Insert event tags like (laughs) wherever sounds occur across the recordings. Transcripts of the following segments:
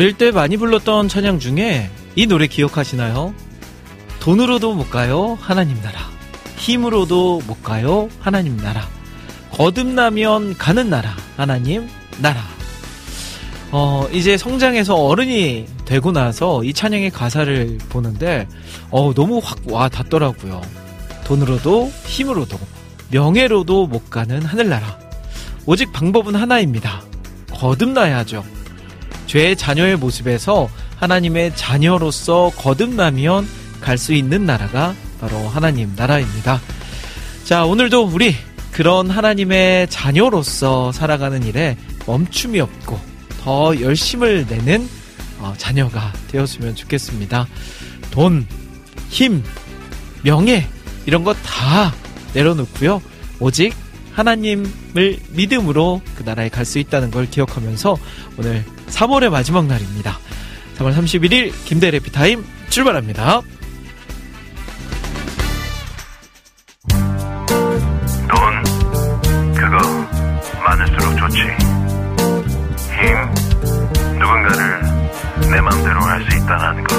어릴 때 많이 불렀던 찬양 중에 이 노래 기억하시나요? 돈으로도 못 가요, 하나님 나라. 힘으로도 못 가요, 하나님 나라. 거듭나면 가는 나라, 하나님 나라. 어, 이제 성장해서 어른이 되고 나서 이 찬양의 가사를 보는데, 어, 너무 확 와 닿더라고요. 돈으로도, 힘으로도, 명예로도 못 가는 하늘나라. 오직 방법은 하나입니다. 거듭나야죠. 죄의 자녀의 모습에서 하나님의 자녀로서 거듭나면 갈 수 있는 나라가 바로 하나님 나라입니다. 자, 오늘도 우리 그런 하나님의 자녀로서 살아가는 일에 멈춤이 없고 더 열심을 내는 어, 자녀가 되었으면 좋겠습니다. 돈, 힘, 명예 이런 거 다 내려놓고요. 오직 하나님을 믿음으로 그 나라에 갈 수 있다는 걸 기억하면서 오늘 3월의 마지막 날입니다. 3월 31일 김대 레피타임 출발합니다. 돈 그거 많을수록 좋지 힘 누군가를 내 맘대로 할 수 있다는 것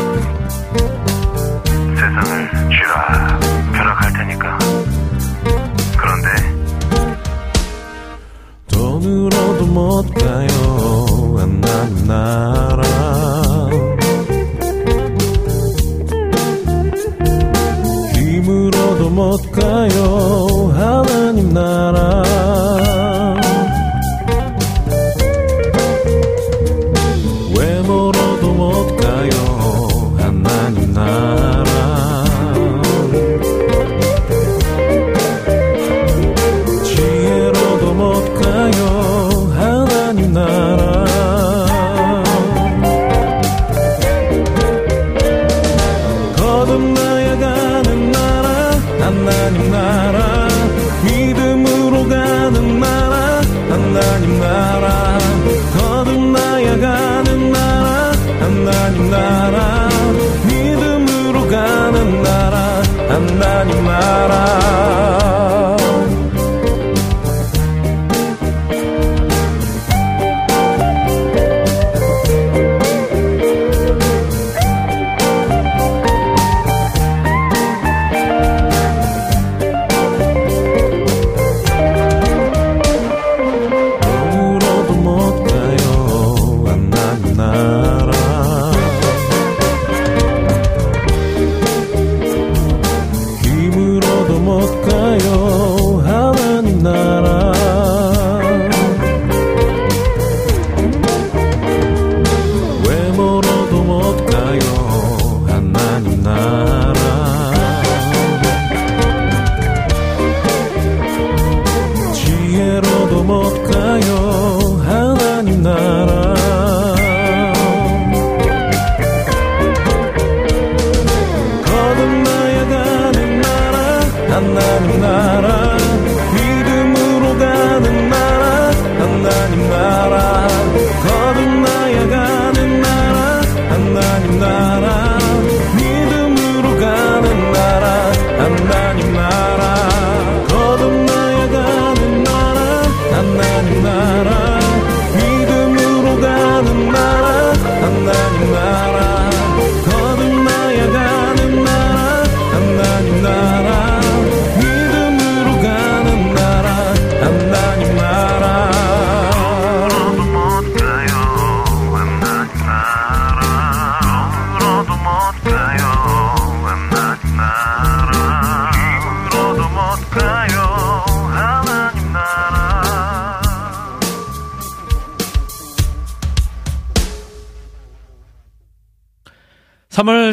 세상을 쥐라 벼락할 테니까 그런데 돈으로도 못 가요 하 나라. 힘으로도 못 가요. 하나님 나라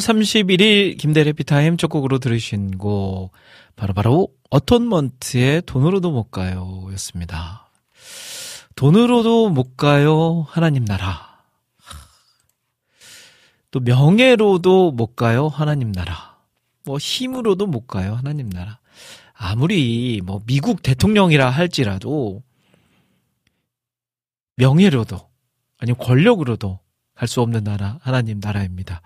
31일 김대래 피타임 첫 곡으로 들으신 곡 바로바로 어톤먼트의 돈으로도 못 가요 였습니다. 돈으로도 못 가요 하나님 나라. 또 명예로도 못 가요 하나님 나라. 뭐 힘으로도 못 가요 하나님 나라. 아무리 뭐 미국 대통령이라 할지라도 명예로도 아니면 권력으로도 갈 수 없는 나라 하나님 나라입니다.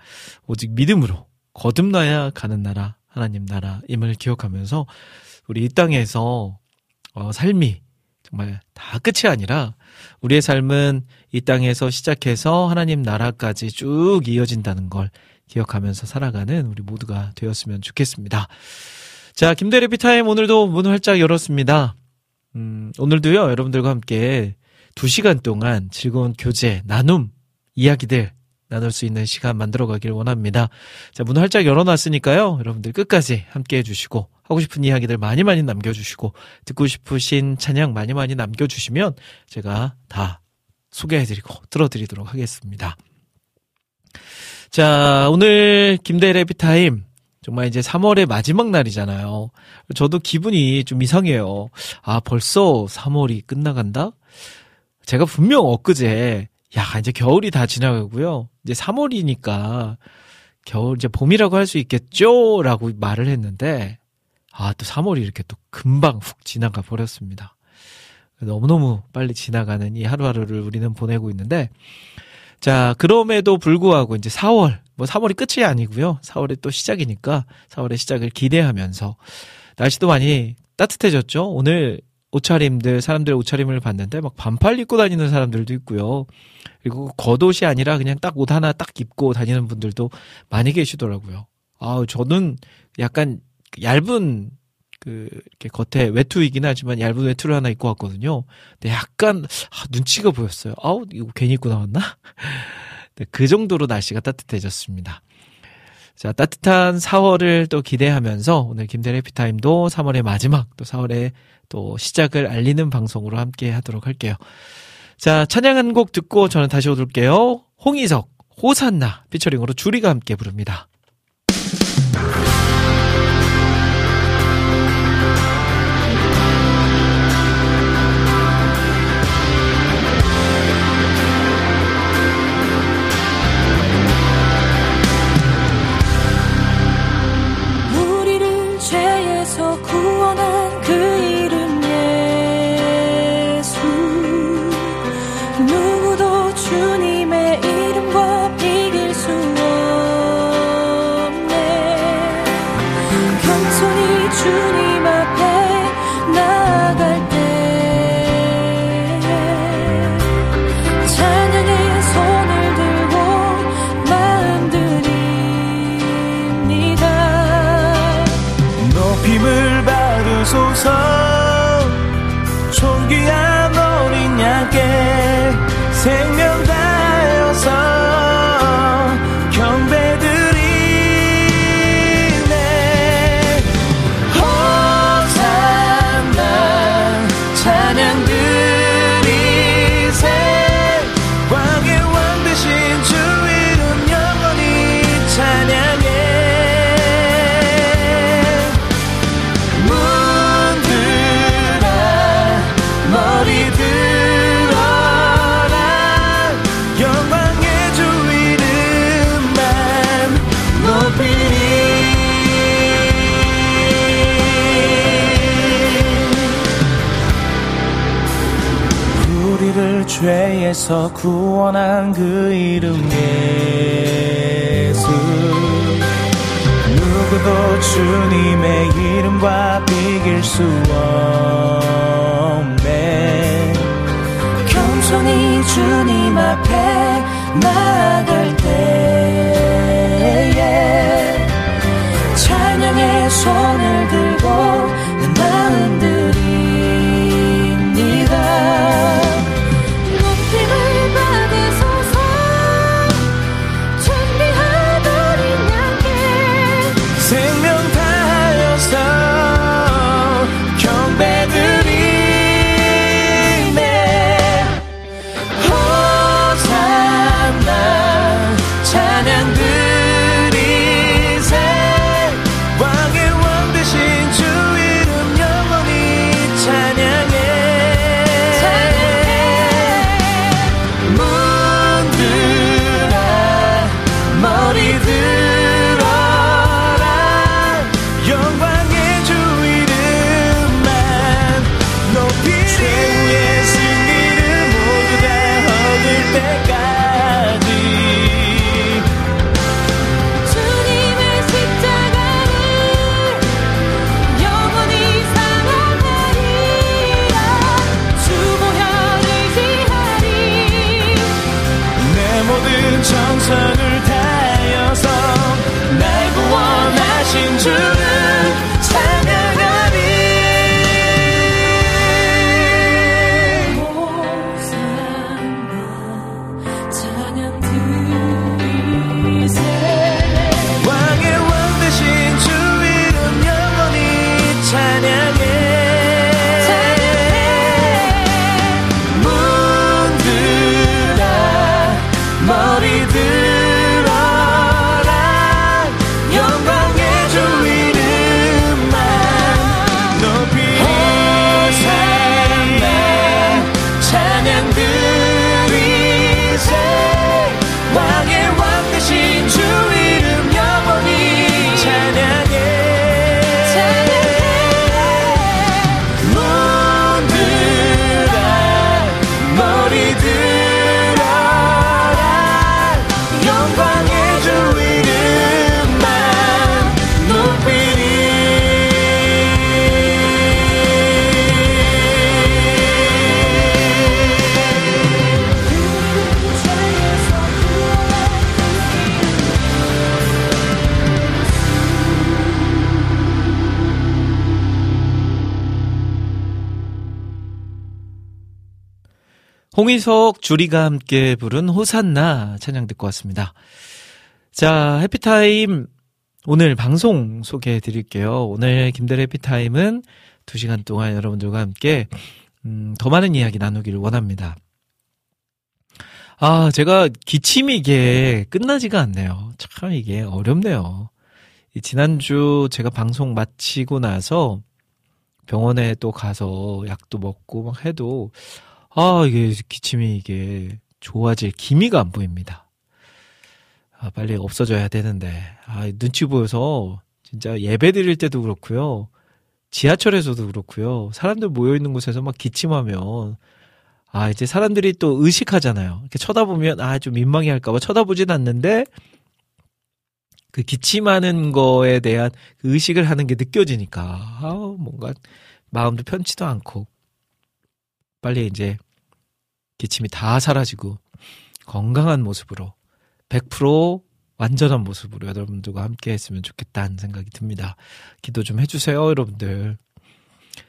오직 믿음으로 거듭나야 가는 나라 하나님 나라임을 기억하면서 우리 이 땅에서 어, 삶이 정말 다 끝이 아니라 우리의 삶은 이 땅에서 시작해서 하나님 나라까지 쭉 이어진다는 걸 기억하면서 살아가는 우리 모두가 되었으면 좋겠습니다. 자, 김대리 피타임 오늘도 문을 활짝 열었습니다. 음, 오늘도요, 여러분들과 함께 두 시간 동안 즐거운 교제, 나눔, 이야기들 나눌 수 있는 시간 만들어 가길 원합니다. 자, 문 활짝 열어놨으니까요. 여러분들 끝까지 함께 해주시고, 하고 싶은 이야기들 많이 많이 남겨주시고, 듣고 싶으신 찬양 많이 많이 남겨주시면 제가 다 소개해드리고, 들어드리도록 하겠습니다. 자, 오늘 김대래 피타임. 정말 이제 3월의 마지막 날이잖아요. 저도 기분이 좀 이상해요. 아, 벌써 3월이 끝나간다? 제가 분명 엊그제 야, 이제 겨울이 다 지나가고요. 이제 3월이니까 겨울 이제 봄이라고 할 수 있겠죠? 라고 말을 했는데 아, 또 3월이 이렇게 또 금방 훅 지나가 버렸습니다. 너무너무 빨리 지나가는 이 하루하루를 우리는 보내고 있는데 자, 그럼에도 불구하고 이제 4월, 뭐 3월이 끝이 아니고요. 4월이 또 시작이니까 4월의 시작을 기대하면서 날씨도 많이 따뜻해졌죠. 오늘 옷차림들 사람들의 옷차림을 봤는데 막 반팔 입고 다니는 사람들도 있고요. 그리고 겉옷이 아니라 그냥 딱 옷 하나 딱 입고 다니는 분들도 많이 계시더라고요. 아, 저는 약간 얇은 그 이렇게 겉에 외투이긴 하지만 얇은 외투를 하나 입고 왔거든요. 근데 약간 아, 눈치가 보였어요. 아우 이거 괜히 입고 나왔나? (laughs) 네, 그 정도로 날씨가 따뜻해졌습니다. 자, 따뜻한 4월을 또 기대하면서 오늘 김대래 피타임도 3월의 마지막 또 4월의 또 시작을 알리는 방송으로 함께 하도록 할게요. 자, 찬양 한 곡 듣고 저는 다시 오둘게요. 홍희석, 호산나 피처링으로 주리가 함께 부릅니다. 죄에서 구원한 그 이름 예수. 누구도 주님의 이름과 비길 수 없네. 겸손히 주님 앞에 나아갈 때에 찬양의 손 홍희석, 주리가 함께 부른 호산나 찬양 듣고 왔습니다. 자, 해피타임 오늘 방송 소개해 드릴게요. 오늘 김대래 해피타임은 2시간 동안 여러분들과 함께 음, 더 많은 이야기 나누기를 원합니다. 아, 제가 기침이 이게 끝나지가 않네요. 참 이게 어렵네요. 지난주 제가 방송 마치고 나서 병원에 또 가서 약도 먹고 막 해도 아, 이게 기침이 이게 좋아질 기미가 안 보입니다. 아, 빨리 없어져야 되는데. 아, 눈치 보여서 진짜 예배 드릴 때도 그렇고요. 지하철에서도 그렇고요. 사람들 모여 있는 곳에서 막 기침하면 아, 이제 사람들이 또 의식하잖아요. 이렇게 쳐다보면 아, 좀 민망해 할까 봐 쳐다보진 않는데 그 기침하는 거에 대한 그 의식을 하는 게 느껴지니까 아, 뭔가 마음도 편치도 않고 빨리 이제 기침이 다 사라지고 건강한 모습으로 100% 완전한 모습으로 여러분들과 함께 했으면 좋겠다는 생각이 듭니다. 기도 좀 해주세요, 여러분들.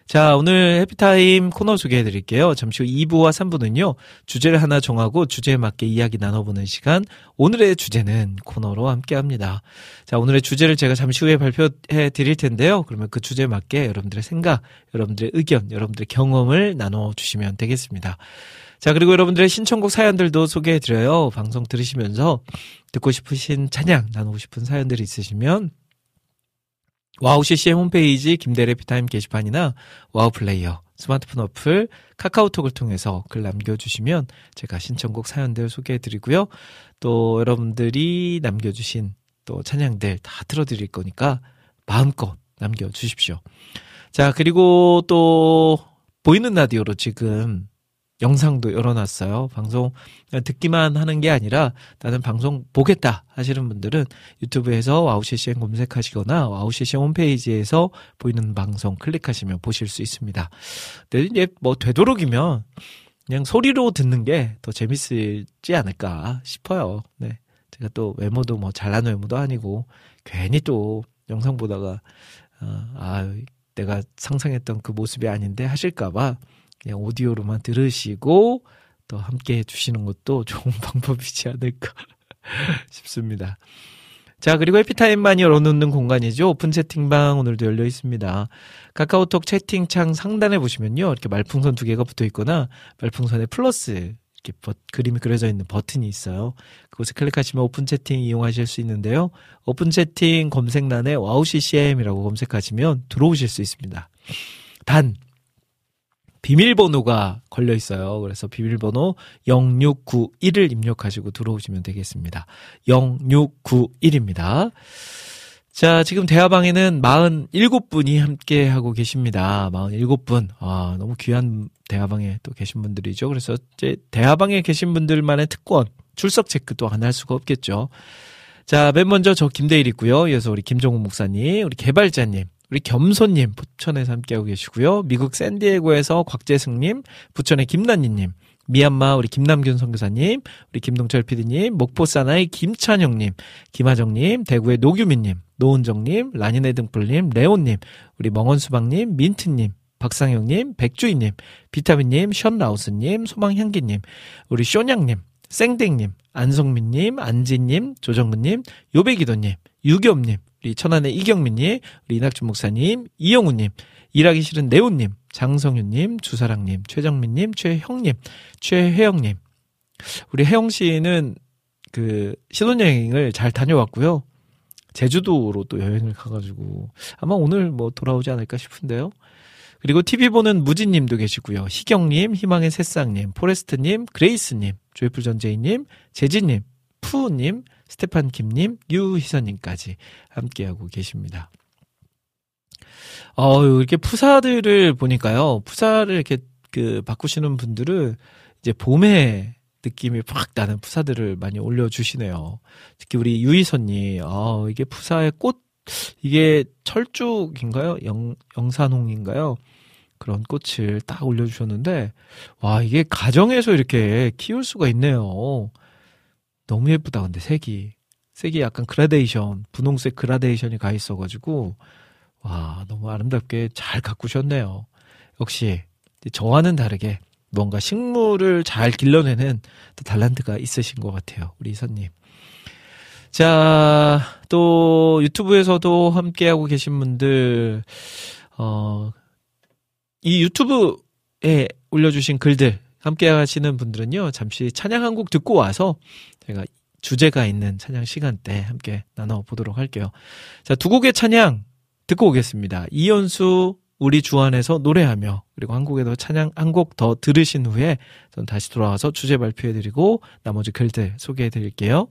자, 오늘 해피타임 코너 소개해 드릴게요. 잠시 후 2부와 3부는요, 주제를 하나 정하고 주제에 맞게 이야기 나눠보는 시간, 오늘의 주제는 코너로 함께 합니다. 자, 오늘의 주제를 제가 잠시 후에 발표해 드릴 텐데요. 그러면 그 주제에 맞게 여러분들의 생각, 여러분들의 의견, 여러분들의 경험을 나눠 주시면 되겠습니다. 자, 그리고 여러분들의 신청곡 사연들도 소개해 드려요. 방송 들으시면서 듣고 싶으신 찬양, 나누고 싶은 사연들이 있으시면 와우 CCM 홈페이지 김대일의 해피타임 게시판이나 와우 플레이어 스마트폰 어플 카카오톡을 통해서 글 남겨주시면 제가 신청곡 사연들 소개해드리고요. 또 여러분들이 남겨주신 또 찬양들 다 틀어드릴 거니까 마음껏 남겨주십시오. 자 그리고 또 보이는 라디오로 지금 영상도 열어놨어요. 방송 듣기만 하는 게 아니라 나는 방송 보겠다 하시는 분들은 유튜브에서 와우 CCM 검색하시거나 와우 CCM 홈페이지에서 보이는 방송 클릭하시면 보실 수 있습니다. 근데 이제 뭐 되도록이면 그냥 소리로 듣는 게 더 재밌을지 않을까 싶어요. 네. 제가 또 외모도 뭐 잘난 외모도 아니고 괜히 또 영상 보다가 어, 아 내가 상상했던 그 모습이 아닌데 하실까봐 오디오로만 들으시고 또 함께 해주시는 것도 좋은 (laughs) 방법이지 않을까 (laughs) 싶습니다. 자, 그리고 해피타임만이 열어놓는 공간이죠. 오픈 채팅방 오늘도 열려 있습니다. 카카오톡 채팅창 상단에 보시면요. 이렇게 말풍선 두 개가 붙어 있거나 말풍선에 플러스 이렇게 버, 그림이 그려져 있는 버튼이 있어요. 그곳에 클릭하시면 오픈 채팅 이용하실 수 있는데요. 오픈 채팅 검색란에 와우 CCM이라고 검색하시면 들어오실 수 있습니다. 단, 비밀번호가 걸려 있어요. 그래서 비밀번호 0691을 입력하시고 들어오시면 되겠습니다. 0691입니다. 자, 지금 대화방에는 47분이 함께 하고 계십니다. 47분. 아, 너무 귀한 대화방에 또 계신 분들이죠. 그래서 이제 대화방에 계신 분들만의 특권, 출석 체크도 안할 수가 없겠죠. 자, 맨 먼저 저 김대일 있고요. 이어서 우리 김종훈 목사님, 우리 개발자님, 우리 겸손님 부천에서 함께하고 계시고요. 미국 샌디에고에서 곽재승님, 부천의 김난희님, 미얀마 우리 김남균 선교사님, 우리 김동철 PD님, 목포 사나이 김찬영님, 김하정님, 대구의 노규민님, 노은정님, 라니네 등불님, 레온님, 우리 멍원수박님, 민트님, 박상영님, 백주희님, 비타민님, 션라우스님, 소망향기님, 우리 쇼냥님, 생댕님, 안성민님, 안지님, 조정근님, 요배기도님, 유겸님, 우리 천안의 이경민님, 우리 이낙준 목사님, 이영우님, 일하기 싫은 네오님, 장성윤님, 주사랑님, 최정민님, 최형님, 최혜영님. 우리 혜영 씨는 그 신혼여행을 잘 다녀왔고요. 제주도로 또 여행을 가가지고 아마 오늘 뭐 돌아오지 않을까 싶은데요. 그리고 TV 보는 무진님도 계시고요. 희경님, 희망의 새싹님, 포레스트님, 그레이스님, 조이풀 전재희님, 재진님, 푸우님, 스테판 김님, 유희선님까지 함께하고 계십니다. 어, 이렇게 프사들을 보니까요. 프사를 이렇게 그 바꾸시는 분들은 이제 봄에 느낌이 팍 나는 푸사들을 많이 올려주시네요. 특히 우리 유희선님, 어, 이게 푸사의 꽃, 이게 철쭉인가요? 영, 영산홍인가요? 그런 꽃을 딱 올려주셨는데, 와, 이게 가정에서 이렇게 키울 수가 있네요. 너무 예쁘다 근데 색이 색이 약간 그라데이션 분홍색 그라데이션이 가 있어가지고 와 너무 아름답게 잘 가꾸셨네요. 역시 저와는 다르게 뭔가 식물을 잘 길러내는 또 달란트가 있으신 것 같아요. 우리 이선님. 자, 또 유튜브에서도 함께하고 계신 분들, 어, 이 유튜브에 올려주신 글들 함께 하시는 분들은요, 잠시 찬양 한 곡 듣고 와서 제가 주제가 있는 찬양 시간대 함께 나눠보도록 할게요. 자, 두 곡의 찬양 듣고 오겠습니다. 이연수 우리 주 안에서 노래하며 그리고 한국에도 찬양 한 곡 더 들으신 후에 전 다시 돌아와서 주제 발표해드리고 나머지 글들 소개해드릴게요.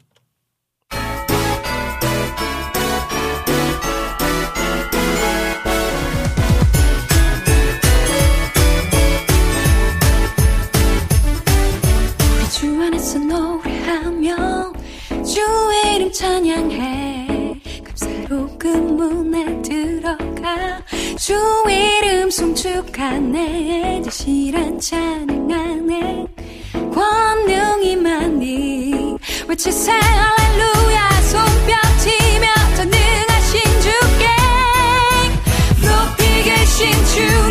찬양해. 감사로운 문에 들어가. 주 이름 송축하네. 진실한 찬양 안에 권능이 많이 외치세 할렐루야. 손뼉치며 전능하신 주께 높이 계신 주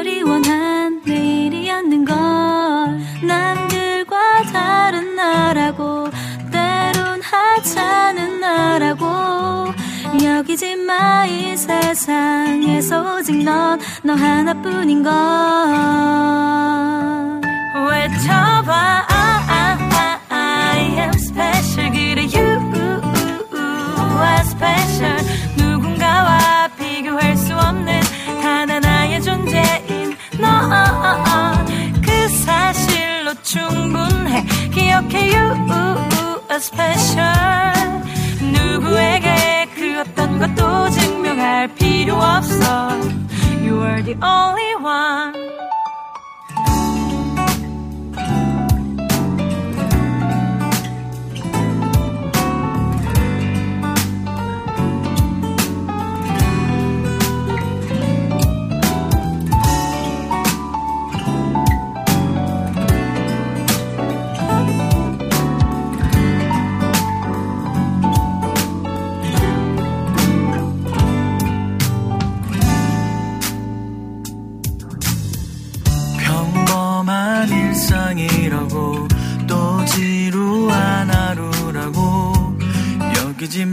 간절히 원한 내일이었는 걸 남들과 다른 나라고 때론 하찮은 나라고. 여기지 마 이 세상에서 오직 넌 너 하나뿐인 걸. 외쳐봐 special 누구에게 그 어떤 것도 증명할 필요 없어 You are the only one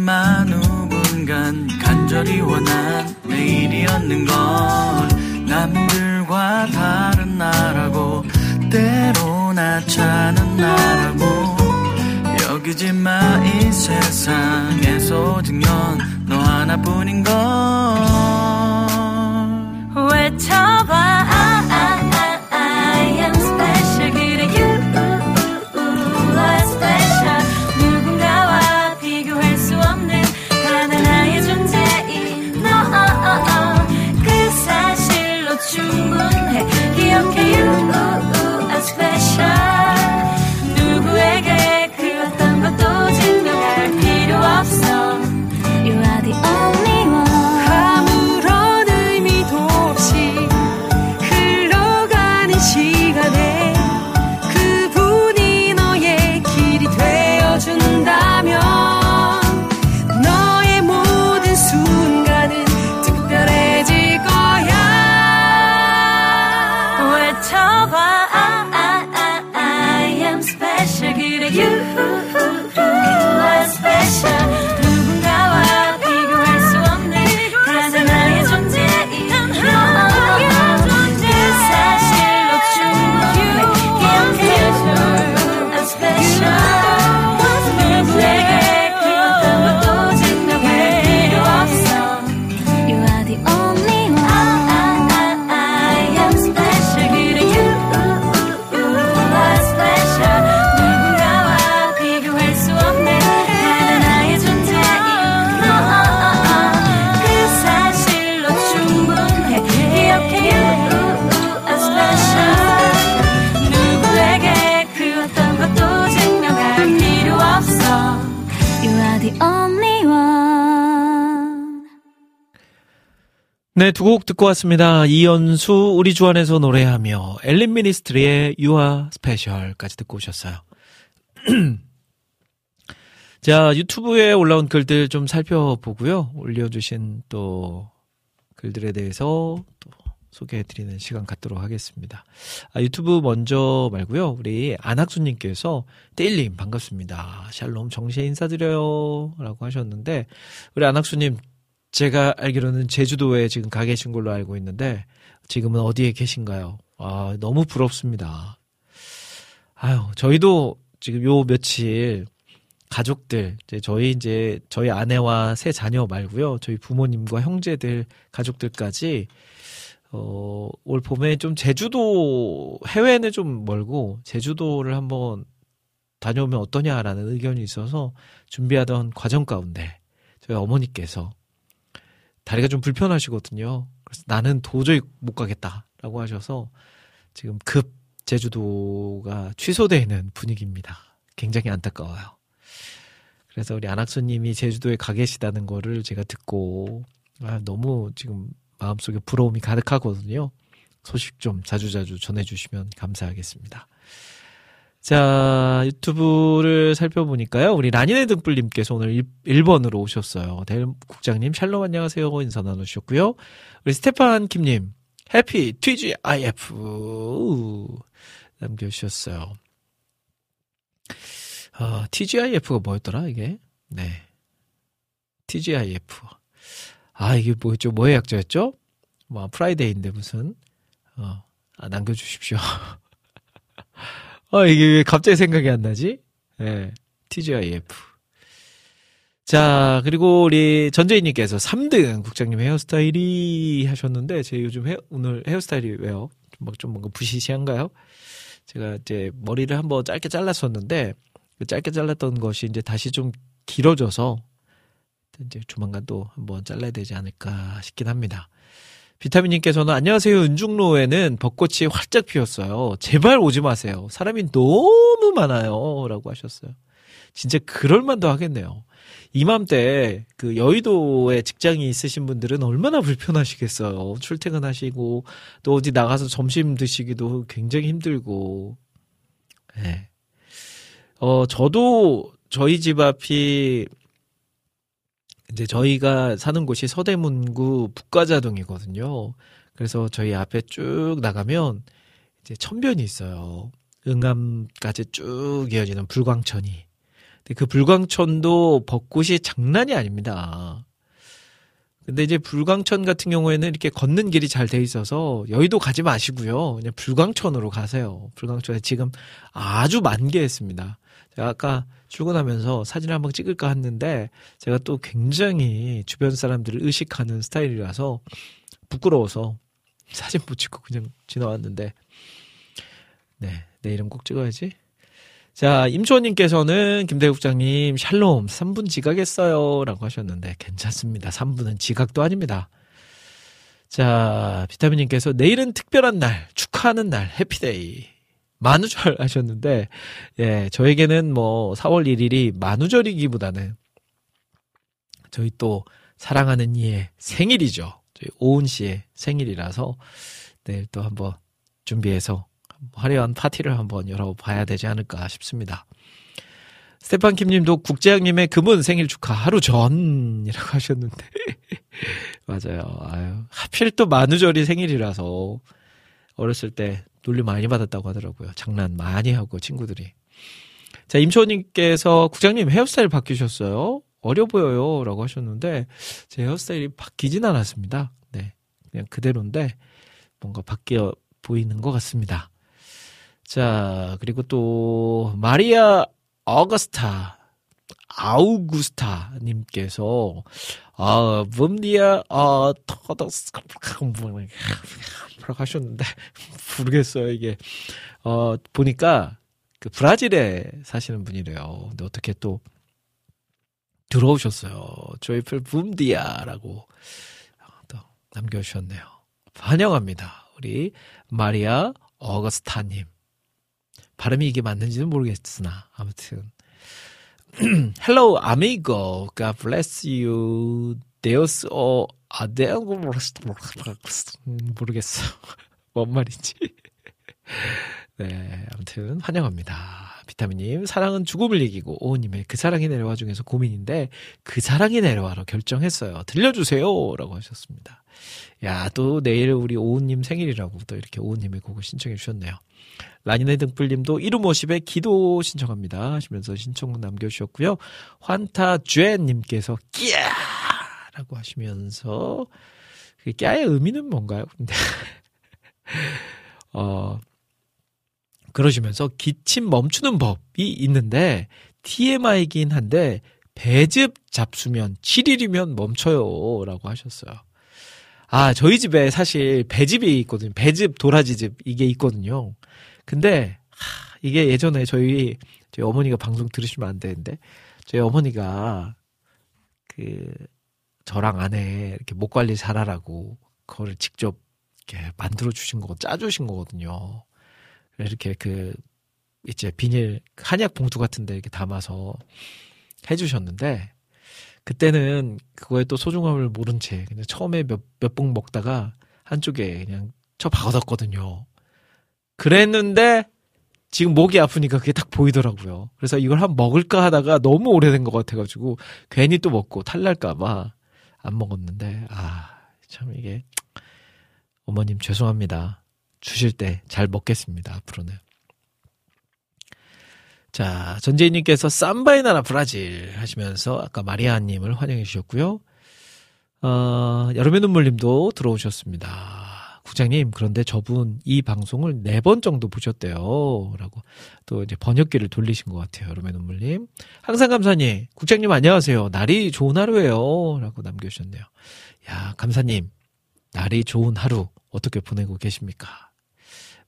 여기지만 누군간 간절히 원한 내일이었는 걸 남들과 다른 나라고 때론 하찮은 나라고 여기지만 이 세상에서 오직 넌너 하나뿐인 걸. 외쳐봐 special 네, 두 곡 듣고 왔습니다. 이연수, 우리 주안에서 노래하며, 엘린 미니스트리의 Are Special까지 듣고 오셨어요. (clears throat) 자, 유튜브에 올라온 글들 좀 살펴보고요. 올려주신 또 글들에 대해서 또 소개해드리는 시간 갖도록 하겠습니다. 아, 유튜브 먼저 말고요. 우리 안학수님께서 떼일님 반갑습니다. 샬롬 정시에 인사드려요. 라고 하셨는데, 우리 안학수님 제가 알기로는 제주도에 지금 가 계신 걸로 알고 있는데 지금은 어디에 계신가요? 아, 너무 부럽습니다. 아유, 저희도 지금 요 며칠 가족들, 이제 저희 이제 저희 아내와 세 자녀 말고요. 저희 부모님과 형제들, 가족들까지 어, 올 봄에 좀 제주도 해외는 좀 멀고 제주도를 한번 다녀오면 어떠냐라는 의견이 있어서 준비하던 과정 가운데 저희 어머니께서 다리가 좀 불편하시거든요. 그래서 나는 도저히 못 가겠다라고 하셔서 지금 급 제주도가 취소되는 분위기입니다. 굉장히 안타까워요. 그래서 우리 안학수님이 제주도에 가 계시다는 거를 제가 듣고 아, 너무 지금 마음속에 부러움이 가득하거든요. 소식 좀 자주자주 전해주시면 감사하겠습니다. 자, 유튜브를 살펴보니까요. 우리 라니네 등불님께서 오늘 1, 번으로 오셨어요. 대 국장님, 샬롬 안녕하세요. 인사 나누셨고요. 우리 스테판 킴님, happy TGIF 남겨주셨어요. 어, TGIF가 뭐였더라, 이게? 네. TGIF. 아, 이게 뭐였죠? 뭐의 약자였죠? 뭐 Friday인데 무슨 어 아, 남겨주십시오. (laughs) 아 이게 왜 갑자기 생각이 안 나지? 예, 네, TGIF. 자, 그리고 우리 전재희님께서 3등 국장님 헤어스타일이 하셨는데, 제 요즘 헤, 오늘 헤어스타일이 왜요? 좀, 좀 뭔가 부시시한가요? 제가 이제 머리를 한번 짧게 잘랐었는데, 그 짧게 잘랐던 것이 이제 다시 좀 길어져서, 이제 조만간 또 한번 잘라야 되지 않을까 싶긴 합니다. 비타민님께서는 안녕하세요. 은중로에는 벚꽃이 활짝 피었어요. 제발 오지 마세요. 사람이 너무 많아요. 라고 하셨어요. 진짜 그럴만도 하겠네요. 이맘때 그 여의도에 직장이 있으신 분들은 얼마나 불편하시겠어요. 출퇴근하시고 또 어디 나가서 점심 드시기도 굉장히 힘들고. 네. 어, 저도 저희 집 앞이 이제 저희가 사는 곳이 서대문구 북가자동이거든요. 그래서 저희 앞에 쭉 나가면 이제 천변이 있어요. 응암까지 쭉 이어지는 불광천이. 근데 그 불광천도 벚꽃이 장난이 아닙니다. 근데 이제 불광천 같은 경우에는 이렇게 걷는 길이 잘 돼 있어서 여의도 가지 마시고요. 그냥 불광천으로 가세요. 불광천에 지금 아주 만개했습니다. 제가 아까 출근하면서 사진을 한번 찍을까 했는데 제가 또 굉장히 주변 사람들을 의식하는 스타일이라서 부끄러워서 사진 못 찍고 그냥 지나왔는데 네 내일은 꼭 찍어야지. 자 임초원님께서는 김대국장님 샬롬 3분 지각했어요 라고 하셨는데 괜찮습니다. 3분은 지각도 아닙니다. 자 비타민님께서 내일은 특별한 날 축하하는 날 해피데이 만우절 (laughs) 하셨는데, 예, 저에게는 뭐 4월 1일이 만우절이기보다는 저희 또 사랑하는 이의 생일이죠. 저희 오은 씨의 생일이라서 내일 또 한번 준비해서 화려한 파티를 한번 열어봐야 되지 않을까 싶습니다. 스테판 킴님도 국재양님의 금은 생일 축하 하루 전이라고 하셨는데 (laughs) 맞아요. 아유 하필 또 만우절이 생일이라서 어렸을 때 놀림 많이 받았다고 하더라고요. 장난 많이 하고 친구들이. 자, 임초님께서 국장님 헤어스타일 바뀌셨어요? 어려 보여요. 라고 하셨는데, 제 헤어스타일이 바뀌진 않았습니다. 네. 그냥 그대로인데, 뭔가 바뀌어 보이는 것 같습니다. 자, 그리고 또, 마리아 어거스타, 아우구스타님께서, 아, 봄디아, 아, 터더스, 하셨는데, (laughs) 모르겠어요, 이게. 어, 보니까, 그, 브라질에 사시는 분이래요. 근데 어떻게 또, 들어오셨어요. 조이풀 붐디아라고 또 남겨주셨네요. 환영합니다. 우리 마리아 어거스타님. 발음이 이게 맞는지는 모르겠으나, 아무튼. (clears throat) Hello, amigo. God bless you. Deus o 아데오 모르겠어요. (laughs) 뭔 말인지. 네, 아무튼 환영합니다. 비타민님, 사랑은 죽음을 이기고 오우님의 그 사랑이 내려와 중에서 고민인데 그 사랑이 내려와로 결정했어요. 들려주세요 라고 하셨습니다. 야, 또 내일 우리 오우님 생일이라고 또 이렇게 오우님의 곡을 신청해 주셨네요. 라니네 등불님도 이름 오십에 기도 신청합니다 하시면서 신청곡 남겨주셨고요. 환타 쥐님께서 끼야 라고 하시면서 그 끼야의 의미는 뭔가요? 근데 (laughs) 어 그러시면서 기침 멈추는 법이 있는데 TMI이긴 한데 배즙 잡수면 7일이면 멈춰요 라고 하셨어요. 아, 저희 집에 사실 배즙이 있거든요. 배즙, 도라지즙, 이게 있거든요. 근데, 하, 이게 예전에 저희, 저희 어머니가 방송 들으시면 안 되는데, 저희 어머니가, 그, 저랑 아내 이렇게 목 관리 잘하라고, 그거를 직접 이렇게 만들어 주신 거고, 짜 주신 거거든요. 이렇게 그, 이제 비닐, 한약 봉투 같은 데 이렇게 담아서 해주셨는데, 그때는 그거에 또 소중함을 모른 채 그냥 처음에 몇몇봉 먹다가 한쪽에 그냥 쳐 박아뒀거든요. 그랬는데 지금 목이 아프니까 그게 딱 보이더라고요. 그래서 이걸 한 먹을까 하다가 너무 오래된 것 같아가지고 괜히 또 먹고 탈날까봐 안 먹었는데 아 참 이게 어머님 죄송합니다. 주실 때 잘 먹겠습니다. 앞으로는. 자, 전재희님께서 쌈바의 나라 브라질 하시면서 아까 마리아님을 환영해 주셨고요. 어, 여름의 눈물님도 들어오셨습니다. 국장님, 그런데 저분 이 방송을 네 번 정도 보셨대요. 라고 또 이제 번역기를 돌리신 것 같아요. 여름의 눈물님. 항상 감사님, 국장님 안녕하세요. 날이 좋은 하루예요. 라고 남겨주셨네요. 야, 감사님, 날이 좋은 하루 어떻게 보내고 계십니까?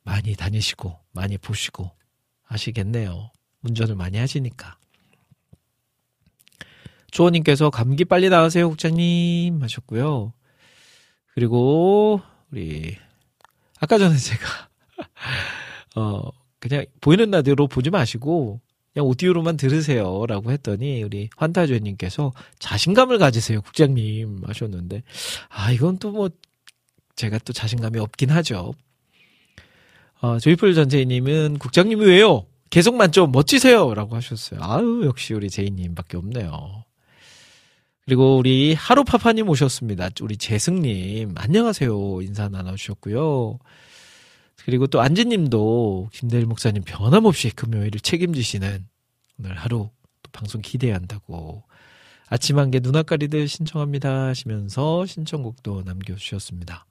많이 다니시고, 많이 보시고 하시겠네요. 운전을 많이 하시니까. 조원님께서 감기 빨리 나으세요, 국장님 하셨고요. 그리고 우리 아까 전에 제가 (laughs) 어 그냥 보이는 라디오로 보지 마시고 그냥 오디오로만 들으세요라고 했더니 우리 환타주님께서 자신감을 가지세요, 국장님 하셨는데 아 이건 또 뭐 제가 또 자신감이 없긴 하죠. 어, 조이풀 전재희님은 국장님이 왜요? 계속 만점 멋지세요라고 하셨어요. 아유 역시 우리 제이님밖에 없네요. 그리고 우리 하루파파님 오셨습니다. 우리 재승님, 안녕하세요. 인사 나눠주셨고요. 그리고 또 안지님도 김대일 목사님 변함없이 금요일을 책임지시는 오늘 하루 또 방송 기대야 한다고 아침 한개 눈앞가리들 신청합니다 하시면서 신청곡도 남겨주셨습니다.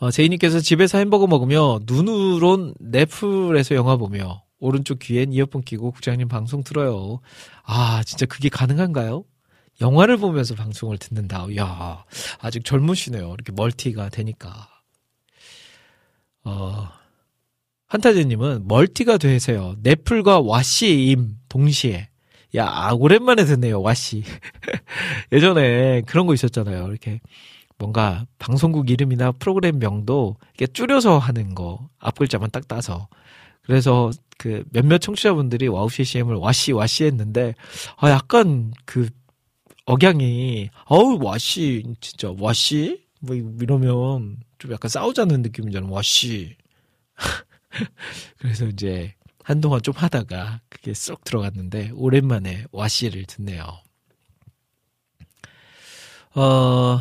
어, 제이님께서 집에서 햄버거 먹으며 눈으론 넷플에서 영화 보며 오른쪽 귀엔 이어폰 끼고 국장님 방송 들어요. 아, 진짜 그게 가능한가요? 영화를 보면서 방송을 듣는다. 야, 아직 젊으시네요. 이렇게 멀티가 되니까. 어, 한타제님은 멀티가 되세요. 넷플과 와씨엠 동시에. 야, 오랜만에 듣네요, 와시. (laughs) 예전에 그런 거 있었잖아요. 이렇게 뭔가 방송국 이름이나 프로그램 명도 이렇게 줄여서 하는 거. 앞글자만 딱 따서. 그래서 그 몇몇 청취자분들이 와우 CCM을 와시 와시 했는데 아 약간 그 억양이 어우 와시 진짜 와시 뭐 이러면 좀 약간 싸우자는 느낌이잖아 와시 (laughs) 그래서 이제 한동안 좀 하다가 그게 쏙 들어갔는데 오랜만에 와시를 듣네요. 어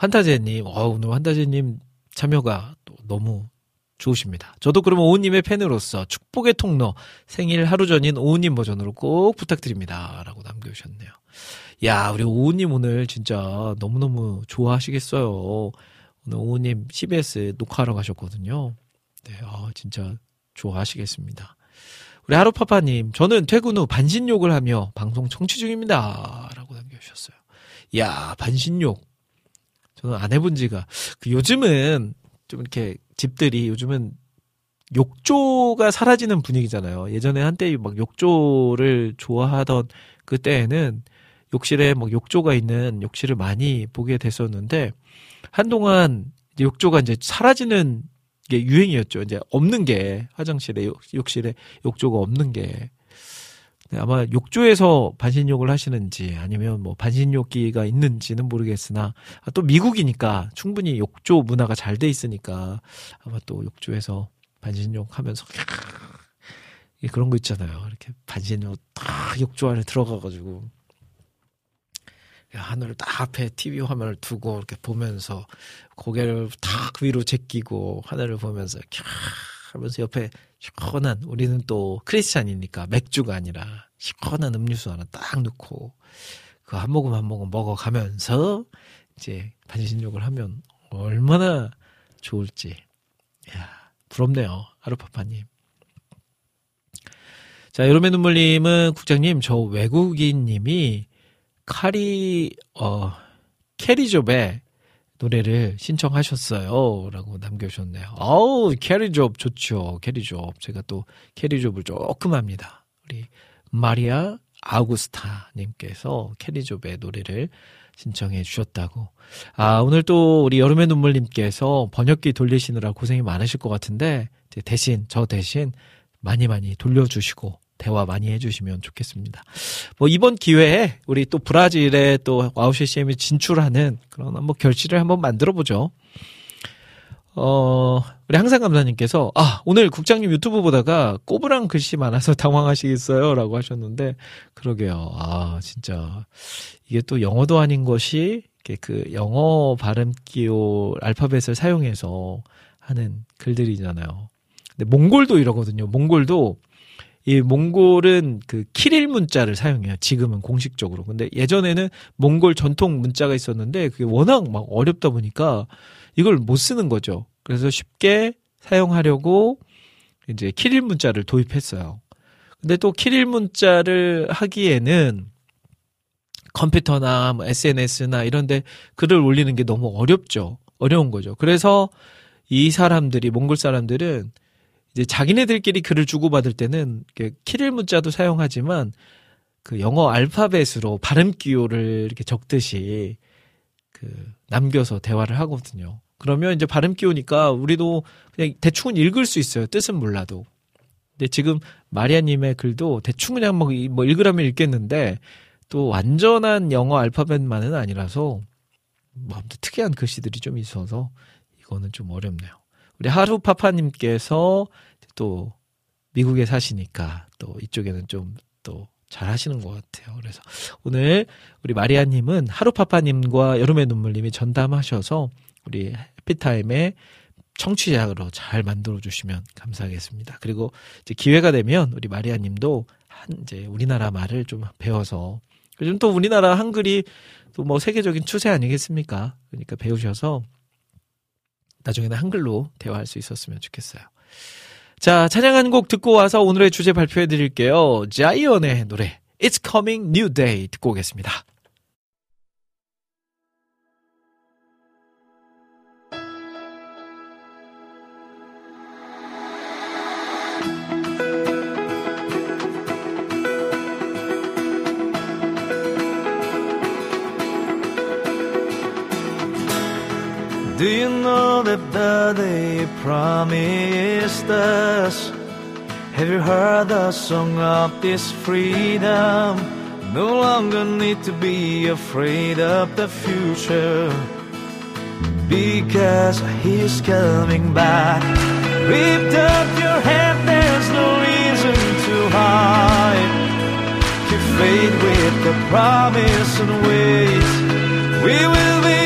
한타제님, 어 오늘 한타제님 참여가 또 너무 좋으십니다. 저도 그럼 오우님의 팬으로서 축복의 통로 생일 하루 전인 오우님 버전으로 꼭 부탁드립니다. 라고 남겨주셨네요. 야, 우리 오우님 오늘 진짜 너무너무 좋아하시겠어요. 오늘 오우님 CBS 녹화하러 가셨거든요. 네, 아, 진짜 좋아하시겠습니다. 우리 하루파파님, 저는 퇴근 후 반신욕을 하며 방송 청취 중입니다. 라고 남겨주셨어요. 야, 반신욕. 저는 안 해본 지가, 그 요즘은 좀 이렇게 집들이 요즘은 욕조가 사라지는 분위기잖아요. 예전에 한때 막 욕조를 좋아하던 그때에는 욕실에 막 욕조가 있는 욕실을 많이 보게 됐었는데 한동안 욕조가 이제 사라지는 게 유행이었죠. 이제 없는 게 화장실에 욕실에 욕조가 없는 게 네, 아마 욕조에서 반신욕을 하시는지 아니면 뭐 반신욕기가 있는지는 모르겠으나 아, 또 미국이니까 충분히 욕조 문화가 잘 돼 있으니까 아마 또 욕조에서 반신욕 하면서 (laughs) 그런 거 있잖아요. 이렇게 반신욕 딱 욕조 안에 들어가가지고 하늘을 딱 앞에 TV 화면을 두고 이렇게 보면서 고개를 탁 위로 제끼고 하늘을 보면서 캬 하면서 옆에 시원한 우리는 또 크리스찬이니까 맥주가 아니라 시원한 음료수 하나 딱 넣고 그 한 모금 한 모금 먹어가면서 이제 반신욕을 하면 얼마나 좋을지. 야 부럽네요. 아루파파님. 자, 여름의 눈물님은 국장님, 저 외국인님이 카리, 어, Kari Jobe의 노래를 신청하셨어요. 라고 남겨주셨네요. 어우, Kari Jobe 좋죠. Kari Jobe. 제가 또 Kari Jobe를 조금 합니다. 우리 마리아 아우구스타님께서 Kari Jobe의 노래를 신청해 주셨다고. 아, 오늘 또 우리 여름의 눈물님께서 번역기 돌리시느라 고생이 많으실 것 같은데, 대신, 저 대신 많이 많이 돌려주시고, 대화 많이 해주시면 좋겠습니다. 뭐 이번 기회에 우리 또 브라질에 또 WOW CCM에 진출하는 그런 한번 결실을 한번 만들어 보죠. 어, 우리 항상 감사님께서, 아, 오늘 국장님 유튜브 보다가 꼬부랑 글씨 많아서 (laughs) 당황하시겠어요? 라고 하셨는데, 그러게요. 아, 진짜. 이게 또 영어도 아닌 것이, 그 영어 발음 기호 알파벳을 사용해서 하는 글들이잖아요. 근데 몽골도 이러거든요. 몽골도 이 몽골은 그 키릴 문자를 사용해요. 지금은 공식적으로. 근데 예전에는 몽골 전통 문자가 있었는데 그게 워낙 막 어렵다 보니까 이걸 못 쓰는 거죠. 그래서 쉽게 사용하려고 이제 키릴 문자를 도입했어요. 근데 또 키릴 문자를 하기에는 컴퓨터나 뭐 SNS나 이런데 글을 올리는 게 너무 어렵죠. 어려운 거죠. 그래서 이 사람들이 몽골 사람들은 이제 자기네들끼리 글을 주고받을 때는 키릴 문자도 사용하지만 그 영어 알파벳으로 발음 기호를 이렇게 적듯이 그 남겨서 대화를 하거든요. 그러면 이제 발음 기호니까 우리도 그냥 대충은 읽을 수 있어요. 뜻은 몰라도. 근데 지금 마리아님의 글도 대충 그냥 뭐, 이- 뭐 읽으라면 읽겠는데 또 완전한 영어 알파벳만은 아니라서 뭐 아무튼 특이한 글씨들이 좀 있어서 이거는 좀 어렵네요. 우리 하루 파파님께서 또 미국에 사시니까 또 이쪽에는 좀 또 잘 하시는 것 같아요. 그래서 오늘 우리 마리아님은 하루 파파님과 여름의 눈물님이 전담하셔서 우리 해피타임의 청취자로 잘 만들어 주시면 감사하겠습니다. 그리고 이제 기회가 되면 우리 마리아님도 한 이제 우리나라 말을 좀 배워서 요즘 또 우리나라 한글이 또 뭐 세계적인 추세 아니겠습니까? 그러니까 배우셔서 나중에는 한글로 대화할 수 있었으면 좋겠어요. 자, 찬양 한 곡 듣고 와서 오늘의 주제 발표해 드릴게요. 자이언의 노래 It's Coming New Day 듣고 오겠습니다. Do you know that the day promised us? Have you heard the song of this freedom? No longer need to be afraid of the future because he's coming back. Lift up your head, there's no reason to hide. Keep faith with the promise and wait. We will be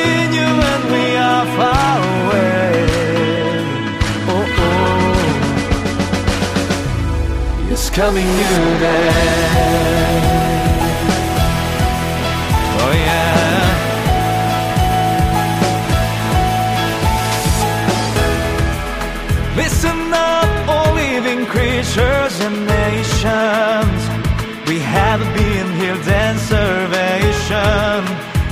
coming new day. Oh, yeah. Listen up, all living creatures and nations. We have been healed and salvation.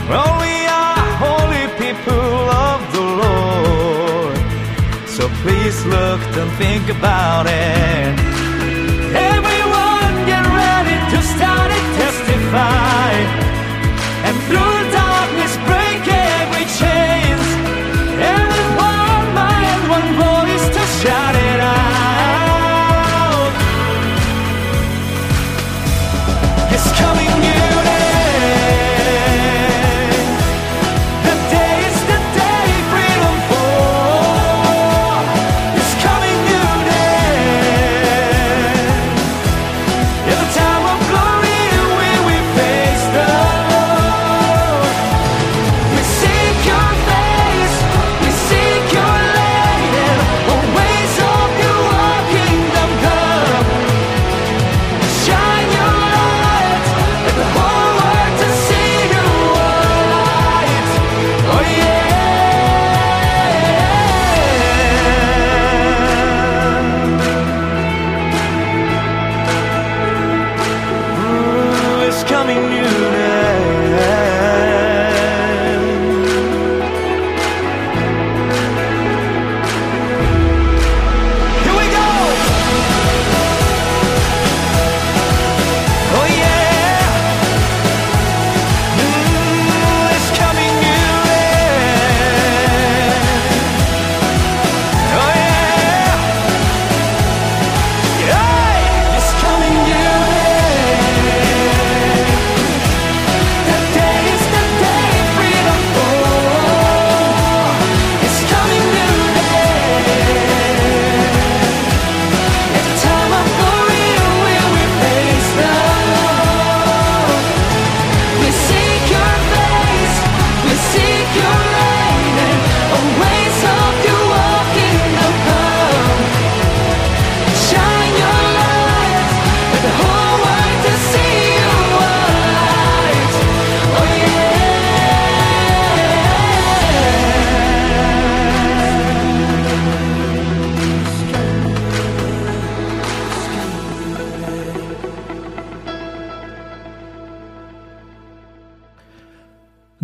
Well, we are holy people of the Lord. So please look and think about it. Everyone get ready to start it, testify.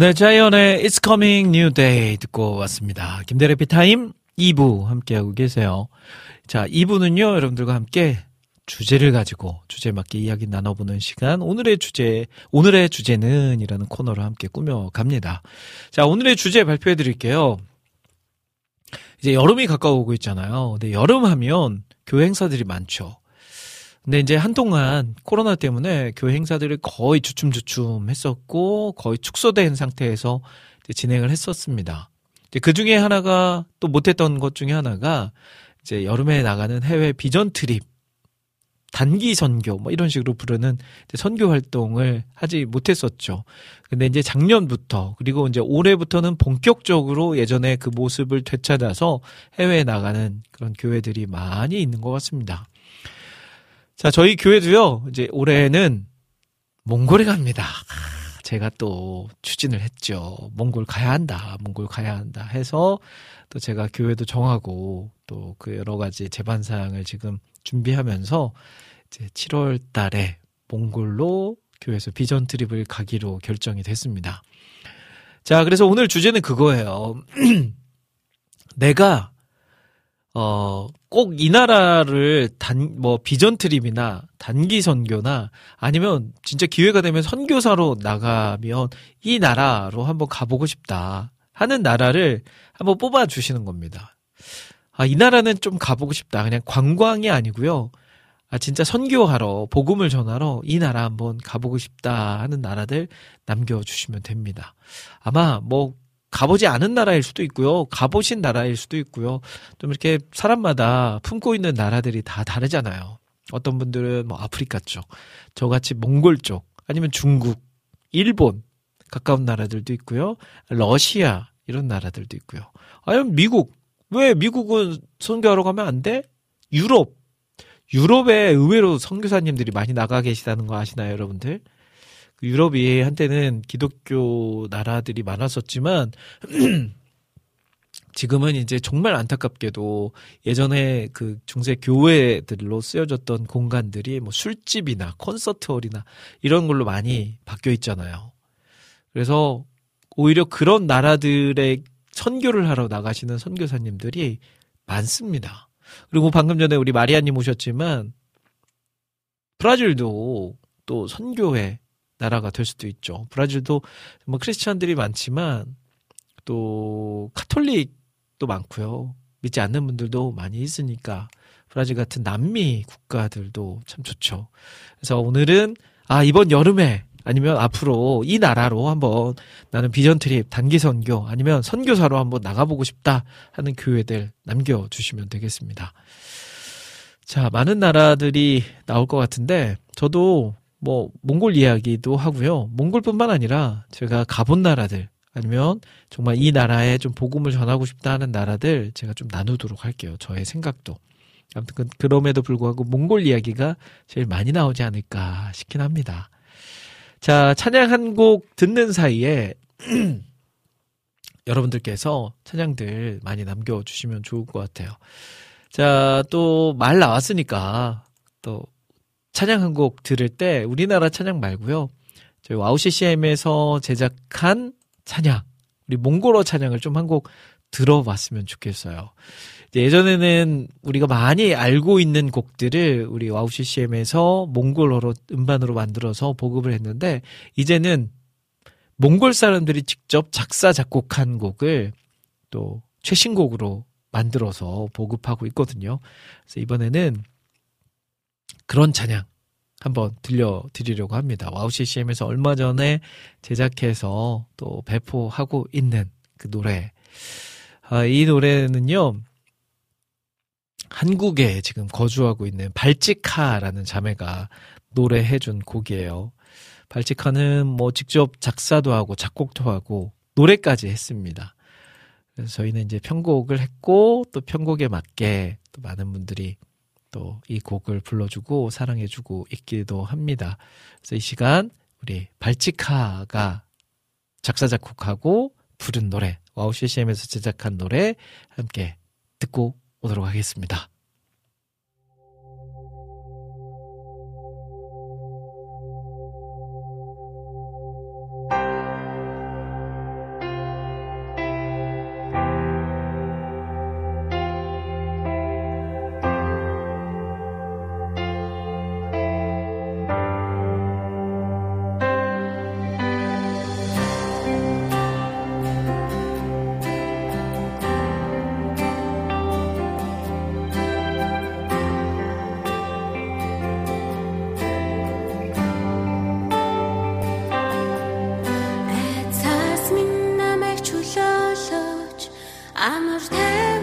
네, 자이언의 It's Coming New Day 듣고 왔습니다. 김대래 피타임 2부 함께하고 계세요. 자, 2부는요, 여러분들과 함께 주제를 가지고 주제 맞게 이야기 나눠보는 시간. 오늘의 주제, 오늘의 주제는 이라는 코너로 함께 꾸며갑니다. 자, 오늘의 주제 발표해 드릴게요. 이제 여름이 가까워오고 있잖아요. 근데 여름 하면 교회 행사들이 많죠. 근데 이제 한동안 코로나 때문에 교회 행사들을 거의 주춤주춤 했었고 거의 축소된 상태에서 진행을 했었습니다. 그 중에 하나가 또 못했던 것 중에 하나가 이제 여름에 나가는 해외 비전 트립 단기 선교 뭐 이런 식으로 부르는 선교 활동을 하지 못했었죠. 근데 이제 작년부터 그리고 이제 올해부터는 본격적으로 예전에 그 모습을 되찾아서 해외에 나가는 그런 교회들이 많이 있는 것 같습니다. 자, 저희 교회도요. 이제 올해는 몽골에 갑니다. 제가 또 추진을 했죠. 몽골 가야 한다. 몽골 가야 한다 해서 또 제가 교회도 정하고 또 그 여러 가지 재반 사항을 지금 준비하면서 이제 7월 달에 몽골로 교회에서 비전 트립을 가기로 결정이 됐습니다. 자, 그래서 오늘 주제는 그거예요. (clears throat) 내가 어, 꼭 이 나라를 단, 뭐, 비전 트립이나 단기 선교나 아니면 진짜 기회가 되면 선교사로 나가면 이 나라로 한번 가보고 싶다 하는 나라를 한번 뽑아주시는 겁니다. 아, 이 나라는 좀 가보고 싶다. 그냥 관광이 아니고요. 아, 진짜 선교하러, 복음을 전하러 이 나라 한번 가보고 싶다 하는 나라들 남겨주시면 됩니다. 아마 뭐, 가보지 않은 나라일 수도 있고요. 가보신 나라일 수도 있고요. 좀 이렇게 사람마다 품고 있는 나라들이 다 다르잖아요. 어떤 분들은 뭐 아프리카 쪽, 저같이 몽골 쪽, 아니면 중국, 일본, 가까운 나라들도 있고요. 러시아, 이런 나라들도 있고요. 아니면 미국, 왜 미국은 선교하러 가면 안 돼? 유럽. 유럽에 의외로 선교사님들이 많이 나가 계시다는 거 아시나요, 여러분들? 그 유럽이 한때는 기독교 나라들이 많았었지만 (clears throat) 지금은 이제 정말 안타깝게도 예전에 그 중세 교회들로 쓰여졌던 공간들이 뭐 술집이나 콘서트홀이나 이런 걸로 많이 바뀌어 있잖아요. 그래서 오히려 그런 나라들의 선교를 하러 나가시는 선교사님들이 많습니다. 그리고 방금 전에 우리 마리아님 오셨지만 브라질도 또 선교회 나라가 될 수도 있죠. 브라질도 뭐 크리스천들이 많지만 또 카톨릭도 많고요. 믿지 않는 분들도 많이 있으니까 브라질 같은 남미 국가들도 참 좋죠. 그래서 오늘은 아 이번 여름에 아니면 앞으로 이 나라로 한번 나는 비전 트립 단기 선교 아니면 선교사로 한번 나가보고 싶다 하는 교회들 남겨주시면 되겠습니다. 자, 많은 나라들이 나올 것 같은데 저도 뭐 몽골 이야기도 하고요. 몽골뿐만 아니라 제가 가본 나라들 아니면 정말 이 나라에 좀 복음을 전하고 싶다 하는 나라들 제가 좀 나누도록 할게요. 저의 생각도. 아무튼 그럼에도 불구하고 몽골 이야기가 제일 많이 나오지 않을까 싶긴 합니다. 자, 찬양 한 곡 듣는 사이에 (clears throat) 여러분들께서 찬양들 많이 남겨주시면 좋을 것 같아요. 자, 또 말 나왔으니까 또 찬양 한 곡 들을 때 우리나라 찬양 말고요. 저희 WOW CCM에서 제작한 찬양, 우리 몽골어 찬양을 좀 한 곡 들어봤으면 좋겠어요. 예전에는 우리가 많이 알고 있는 곡들을 우리 와우 CCM에서 몽골어로 음반으로 만들어서 보급을 했는데 이제는 몽골 사람들이 직접 작사 작곡한 곡을 또 최신곡으로 만들어서 보급하고 있거든요. 그래서 이번에는 그런 찬양 한번 들려드리려고 합니다. WOW CCM에서 얼마 전에 제작해서 또 배포하고 있는 그 노래. 아, 이 노래는요, 한국에 지금 거주하고 있는 발찌카라는 자매가 노래해준 곡이에요. 발찌카는 뭐 직접 작사도 하고 작곡도 하고 노래까지 했습니다. 그래서 저희는 이제 편곡을 했고 또 편곡에 맞게 또 많은 분들이 또 이 곡을 불러주고 사랑해주고 있기도 합니다. 그래서 이 시간 우리 발찌카가 작사 작곡하고 부른 노래 와우 CCM에서 제작한 노래 함께 듣고 오도록 하겠습니다. I must have.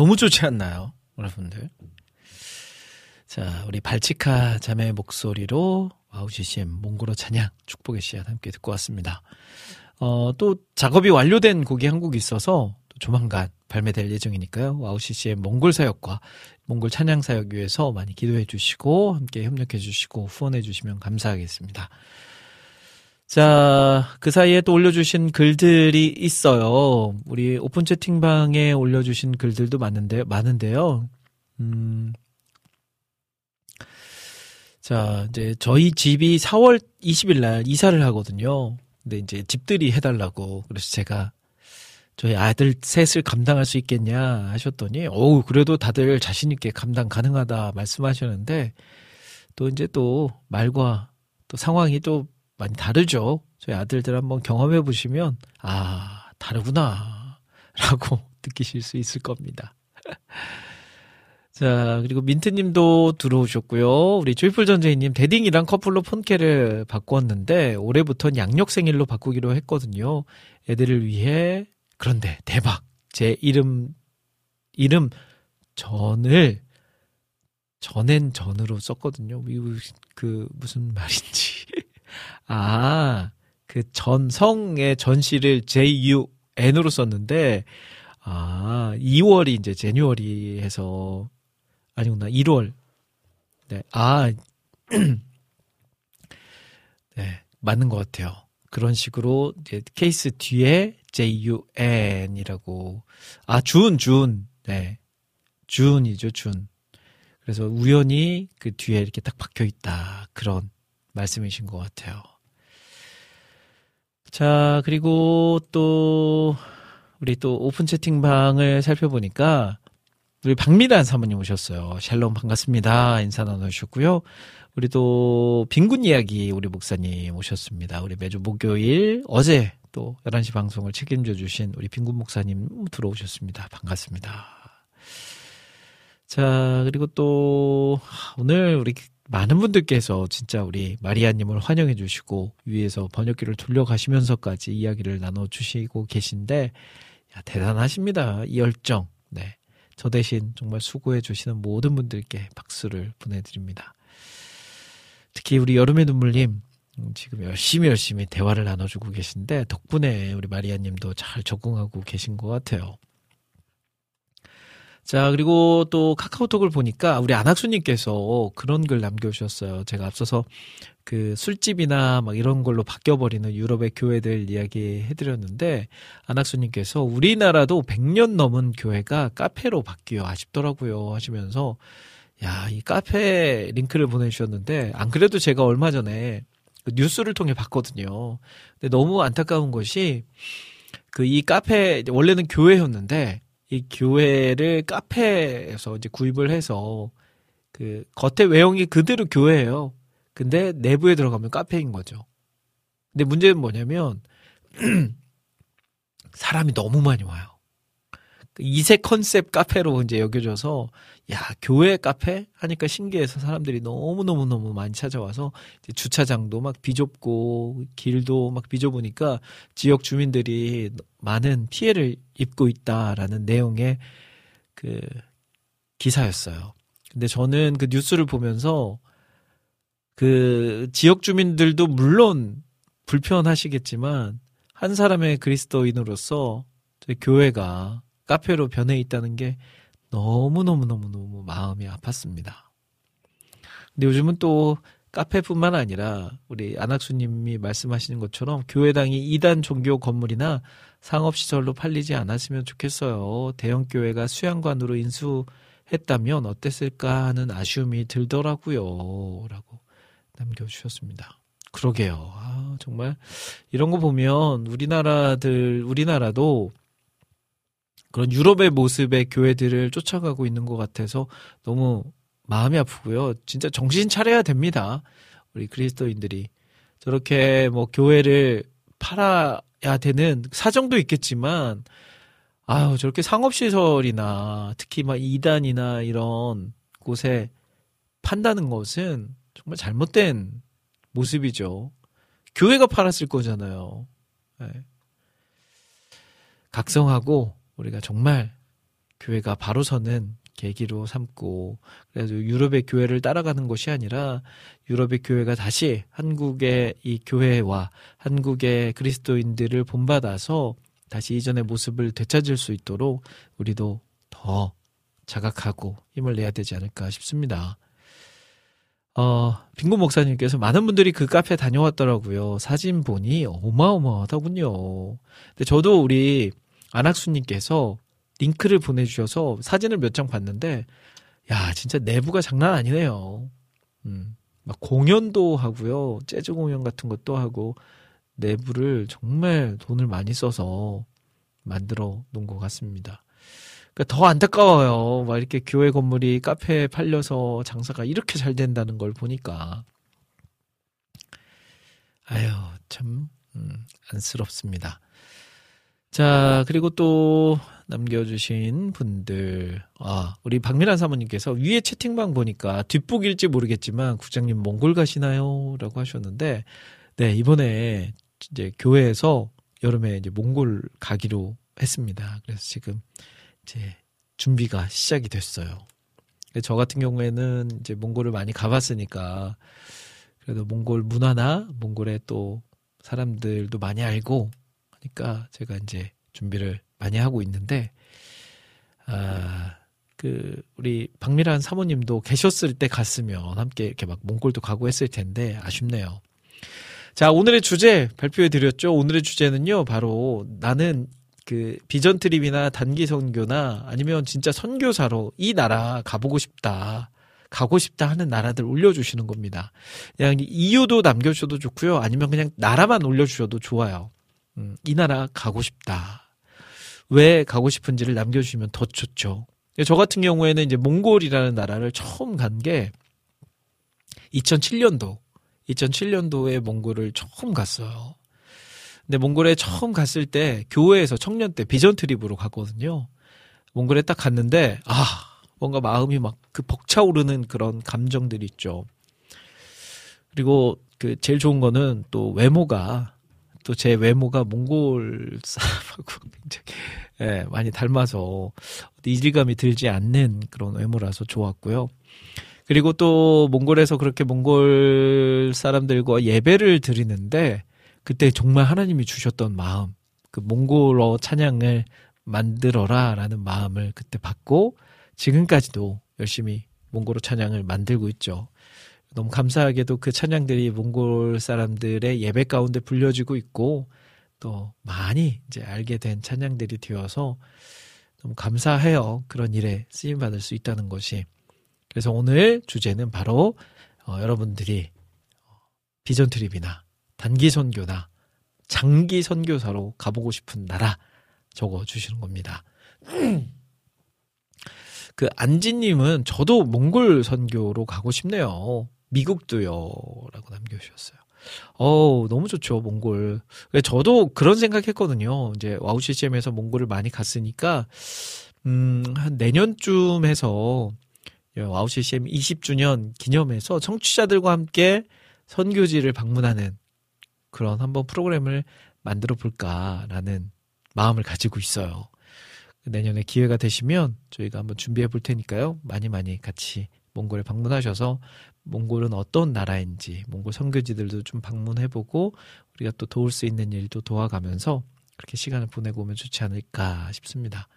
너무 좋지 않나요? 여러분들. 자, 우리 발치카 자매의 목소리로 WOW CCM 몽골어 찬양 축복의 씨앗 함께 듣고 왔습니다. 어, 또 작업이 완료된 곡이 한 곡 있어서 또 조만간 발매될 예정이니까요. WOW CCM 몽골 사역과 몽골 찬양 사역 위해서 많이 기도해 주시고 함께 협력해 주시고 후원해 주시면 감사하겠습니다. 자, 그 사이에 또 올려주신 글들이 있어요. 우리 오픈 채팅방에 올려주신 글들도 많은데, 많은데요. 음, 자, 이제 저희 집이 4월 20일 날 이사를 하거든요. 근데 이제 집들이 해달라고. 그래서 제가 저희 아들 셋을 감당할 수 있겠냐 하셨더니, 어우, 그래도 다들 자신있게 감당 가능하다 말씀하셨는데, 또 이제 또 말과 또 상황이 또 많이 다르죠. 저희 아들들 한번 경험해 보시면, 아, 다르구나. 라고 (laughs) 느끼실 수 있을 겁니다. (laughs) 자, 그리고 민트님도 들어오셨고요. 우리 조이풀 전재희님, 데딩이랑 커플로 폰케를 바꿨는데, 올해부터는 양력 생일로 바꾸기로 했거든요. 애들을 위해, 그런데 대박. 제 이름, 이름, 전을, 전엔 전으로 썼거든요. 그, 무슨 말인지. 아, 그 전성의 전시를 J-U-N으로 썼는데, 아, 2월이 이제 제뉴얼이 해서, 아니구나, 1월. 네, 아, (clears throat) 네, 맞는 것 같아요. 그런 식으로 이제 케이스 뒤에 J-U-N이라고, 아, 준, 준, 네. 준이죠, 준. 그래서 우연히 그 뒤에 이렇게 딱 박혀 있다. 그런 말씀이신 것 같아요. 자, 그리고 또, 우리 또 오픈 채팅방을 살펴보니까, 우리 박미란 사모님 오셨어요. 샬롬 반갑습니다. 인사 나누셨고요. 우리 또 빈군 이야기 우리 목사님 오셨습니다. 우리 매주 목요일 어제 또 11시 방송을 책임져 주신 우리 빈군 목사님 들어오셨습니다. 반갑습니다. 자, 그리고 또 오늘 우리 많은 분들께서 진짜 우리 마리아님을 환영해 주시고 위에서 번역기를 돌려가시면서까지 이야기를 나눠 주시고 계신데 야, 대단하십니다. 이 열정. 네. 저 대신 정말 수고해 주시는 모든 분들께 박수를 보내드립니다. 특히 우리 여름의 눈물님 음, 지금 열심히 열심히 대화를 나눠주고 계신데 덕분에 우리 마리아님도 잘 적응하고 계신 것 같아요. 자, 그리고 또 카카오톡을 보니까 우리 안학수님께서 그런 글 남겨주셨어요. 제가 앞서서 그 술집이나 막 이런 걸로 바뀌어버리는 유럽의 교회들 이야기 해드렸는데 안학수님께서 우리나라도 100년 넘은 교회가 카페로 바뀌어 아쉽더라고요 하시면서 야, 이 카페 링크를 보내주셨는데 안 그래도 제가 얼마 전에 그 뉴스를 통해 봤거든요. 근데 너무 안타까운 것이 그 이 카페 원래는 교회였는데 이 교회를 카페에서 이제 구입을 해서 그 겉에 외형이 그대로 교회예요. 근데 내부에 들어가면 카페인 거죠. 근데 문제는 뭐냐면 (clears throat) 사람이 너무 많이 와요. 그 이세 컨셉 카페로 이제 여겨져서 야 교회 카페 하니까 신기해서 사람들이 너무 너무 너무 많이 찾아와서 주차장도 막 비좁고 길도 막 비좁으니까 지역 주민들이 많은 피해를 입고 있다라는 내용의 그 기사였어요. 근데 저는 그 뉴스를 보면서 그 지역 주민들도 물론 불편하시겠지만 한 사람의 그리스도인으로서 교회가 카페로 변해 있다는 게 너무너무너무너무 마음이 아팠습니다. 근데 요즘은 또 카페뿐만 아니라 우리 안학수님이 말씀하시는 것처럼 교회당이 이단 종교 건물이나 상업시설로 팔리지 않았으면 좋겠어요. 대형교회가 수양관으로 인수했다면 어땠을까 하는 아쉬움이 들더라고요. 라고 남겨주셨습니다. 그러게요. 아, 정말 이런 거 보면 우리나라들, 우리나라도 그런 유럽의 모습의 교회들을 쫓아가고 있는 것 같아서 너무 마음이 아프고요. 진짜 정신 차려야 됩니다. 우리 그리스도인들이. 저렇게 뭐 교회를 팔아야 되는 사정도 있겠지만, 아유, 저렇게 상업시설이나 특히 막 이단이나 이런 곳에 판다는 것은 정말 잘못된 모습이죠. 교회가 팔았을 거잖아요. 네. 각성하고 우리가 정말 교회가 바로 서는 계기로 삼고 그래서 유럽의 교회를 따라가는 것이 아니라 유럽의 교회가 다시 한국의 이 교회와 한국의 그리스도인들을 본받아서 다시 이전의 모습을 되찾을 수 있도록 우리도 더 자각하고 힘을 내야 되지 않을까 싶습니다. 어, 빙고 목사님께서 많은 분들이 그 카페 다녀왔더라고요. 사진 보니 어마어마하더군요. 근데 저도 우리 안학수님께서 링크를 보내주셔서 사진을 몇 장 봤는데, 야, 진짜 내부가 장난 아니네요. 음, 막 공연도 하고요. 재즈 공연 같은 것도 하고, 내부를 정말 돈을 많이 써서 만들어 놓은 것 같습니다. 그러니까 더 안타까워요. 막 이렇게 교회 건물이 카페에 팔려서 장사가 이렇게 잘 된다는 걸 보니까. 아유, 참, 음, 안쓰럽습니다. 자, 그리고 또 남겨주신 분들. 아, 우리 박미란 사모님께서 위에 채팅방 보니까 뒷북일지 모르겠지만 국장님 몽골 가시나요? 라고 하셨는데, 네, 이번에 이제 교회에서 여름에 이제 몽골 가기로 했습니다. 그래서 지금 이제 준비가 시작이 됐어요. 저 같은 경우에는 이제 몽골을 많이 가봤으니까 그래도 몽골 문화나 몽골의 또 사람들도 많이 알고 하니까 제가 이제 준비를 많이 하고 있는데 아, 그 우리 박미란 사모님도 계셨을 때 갔으면 함께 이렇게 막 몽골도 가고 했을 텐데 아쉽네요. 자, 오늘의 주제 발표해 드렸죠. 오늘의 주제는요. 바로 나는 그 비전 트립이나 단기 선교나 아니면 진짜 선교사로 이 나라 가보고 싶다. 가고 싶다 하는 나라들 올려주시는 겁니다. 그냥 이유도 남겨주셔도 좋고요. 아니면 그냥 나라만 올려주셔도 좋아요. 음, 이 나라 가고 싶다. 왜 가고 싶은지를 남겨주시면 더 좋죠. 저 같은 경우에는 이제 몽골이라는 나라를 처음 간 게 2007년도, 2007년도에 몽골을 처음 갔어요. 근데 몽골에 처음 갔을 때 교회에서 청년 때 비전 트립으로 갔거든요. 몽골에 딱 갔는데 아 뭔가 마음이 막 그 벅차오르는 그런 감정들이 있죠. 그리고 그 제일 좋은 거는 또 외모가 또 제 외모가 몽골 사람하고 (laughs) 굉장히 예, 많이 닮아서 이질감이 들지 않는 그런 외모라서 좋았고요. 그리고 또 몽골에서 그렇게 몽골 사람들과 예배를 드리는데 그때 정말 하나님이 주셨던 마음, 그 몽골어 찬양을 만들어라라는 마음을 그때 받고 지금까지도 열심히 몽골어 찬양을 만들고 있죠. 너무 감사하게도 그 찬양들이 몽골 사람들의 예배 가운데 불려지고 있고 또 많이 이제 알게 된 찬양들이 되어서 너무 감사해요. 그런 일에 쓰임 받을 수 있다는 것이. 그래서 오늘 주제는 바로 어, 여러분들이 vision trip이나 단기 선교나 장기 선교사로 가보고 싶은 나라 적어 주시는 겁니다. (clears throat) 그 안지님은 저도 몽골 선교로 가고 싶네요. 미국도요. 라고 남겨주셨어요. 어 너무 좋죠, 몽골. 저도 그런 생각 했거든요. 이제 WOW CCM에서 몽골을 많이 갔으니까, 음, 한 내년쯤 해서 WOW CCM 20주년 기념해서 청취자들과 함께 선교지를 방문하는 그런 한번 프로그램을 만들어 볼까라는 마음을 가지고 있어요. 내년에 기회가 되시면 저희가 한번 준비해 볼 테니까요. 많이 많이 같이 몽골에 방문하셔서 몽골은 어떤 나라인지 몽골 선교지들도 좀 방문해 보고 우리가 또 도울 수 있는 일도 도와가면서 그렇게 시간을 보내고 오면 좋지 않을까 싶습니다.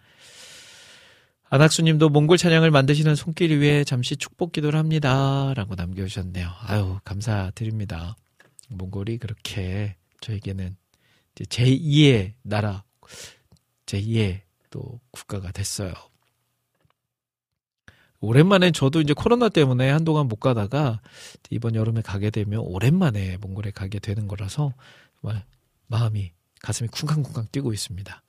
안학수님도 몽골 찬양을 만드시는 손길 위에 잠시 축복 기도를 합니다. 라고 남겨주셨네요. 아유, 감사드립니다. 몽골이 그렇게 저에게는 이제 제2의 나라, 제2의 또 국가가 됐어요. 오랜만에 저도 이제 코로나 때문에 한동안 못 가다가 이번 여름에 가게 되면 오랜만에 몽골에 가게 되는 거라서 마음이 가슴이 쿵쾅쿵쾅 뛰고 있습니다.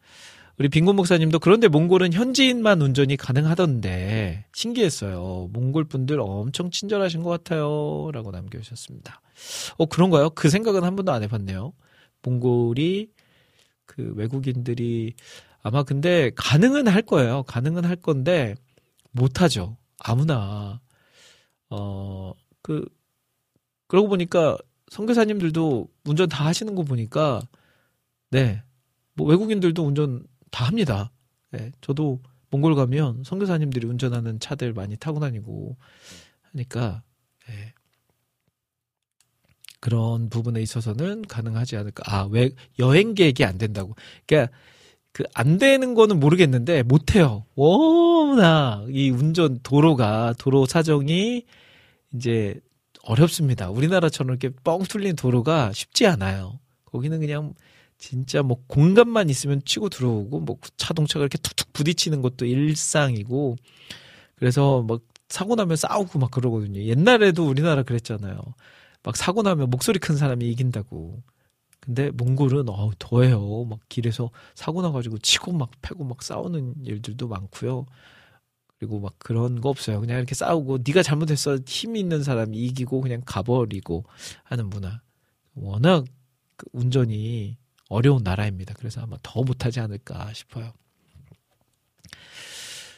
우리 빈곤 목사님도 그런데 몽골은 현지인만 운전이 가능하던데 신기했어요. 몽골 분들 엄청 친절하신 것 같아요. 라고 남겨주셨습니다. 어, 그런가요? 그 생각은 한 번도 안 해봤네요. 몽골이 그 외국인들이 아마 근데 가능은 할 거예요. 가능은 할 건데 못하죠. 아무나 어 그 그러고 보니까 선교사님들도 운전 다 하시는 거 보니까 네. 뭐 외국인들도 운전 다 합니다. 네. 저도 몽골 가면 선교사님들이 운전하는 차들 많이 타고 다니고 하니까 네. 그런 부분에 있어서는 가능하지 않을까. 아, 왜 여행 계획이 안 된다고. 그러니까 그 안 되는 거는 모르겠는데 못 해요. 워낙 이 운전 도로가 도로 사정이 이제 어렵습니다. 우리나라처럼 이렇게 뻥 뚫린 도로가 쉽지 않아요. 거기는 그냥 진짜 뭐 공간만 있으면 치고 들어오고 뭐 자동차가 이렇게 툭툭 부딪히는 것도 일상이고 그래서 막 사고 나면 싸우고 막 그러거든요. 옛날에도 우리나라 그랬잖아요. 막 사고 나면 목소리 큰 사람이 이긴다고. 근데 몽골은 어 더해요. 막 길에서 사고 나가지고 치고 막 패고 막 싸우는 일들도 많고요. 그리고 막 그런 거 없어요. 그냥 이렇게 싸우고 네가 잘못했어 힘 있는 사람이 이기고 그냥 가버리고 하는 문화. 워낙 그 운전이 어려운 나라입니다. 그래서 아마 더 못하지 않을까 싶어요.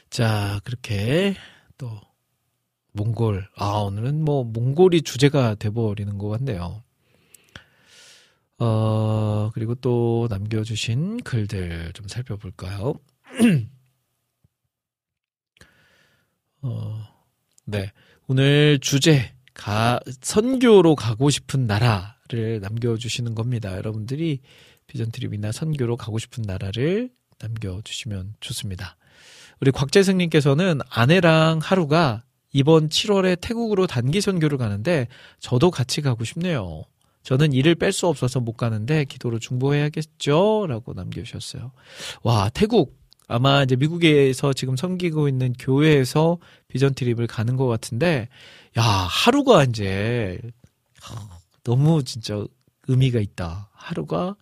자 그렇게 또 몽골. 아, 오늘은 뭐, 몽골이 주제가 돼버리는 것 같네요. 어, 그리고 또 남겨주신 글들 좀 살펴볼까요? (clears throat) 어, 네. 오늘 주제, 가, 선교로 가고 싶은 나라를 남겨주시는 겁니다. 여러분들이 비전 트립이나 선교로 가고 싶은 나라를 남겨주시면 좋습니다. 우리 곽재승님께서는 아내랑 하루가 이번 7월에 태국으로 단기 선교를 가는데 저도 같이 가고 싶네요. 저는 일을 뺄수 없어서 못 가는데 기도로 중보해야겠죠? 라고 남겨주셨어요. 와, 태국. 아마 이제 미국에서 지금 섬기고 있는 교회에서 비전 트립을 가는 것 같은데, 야, 하루가 이제, 너무 진짜 의미가 있다. 하루가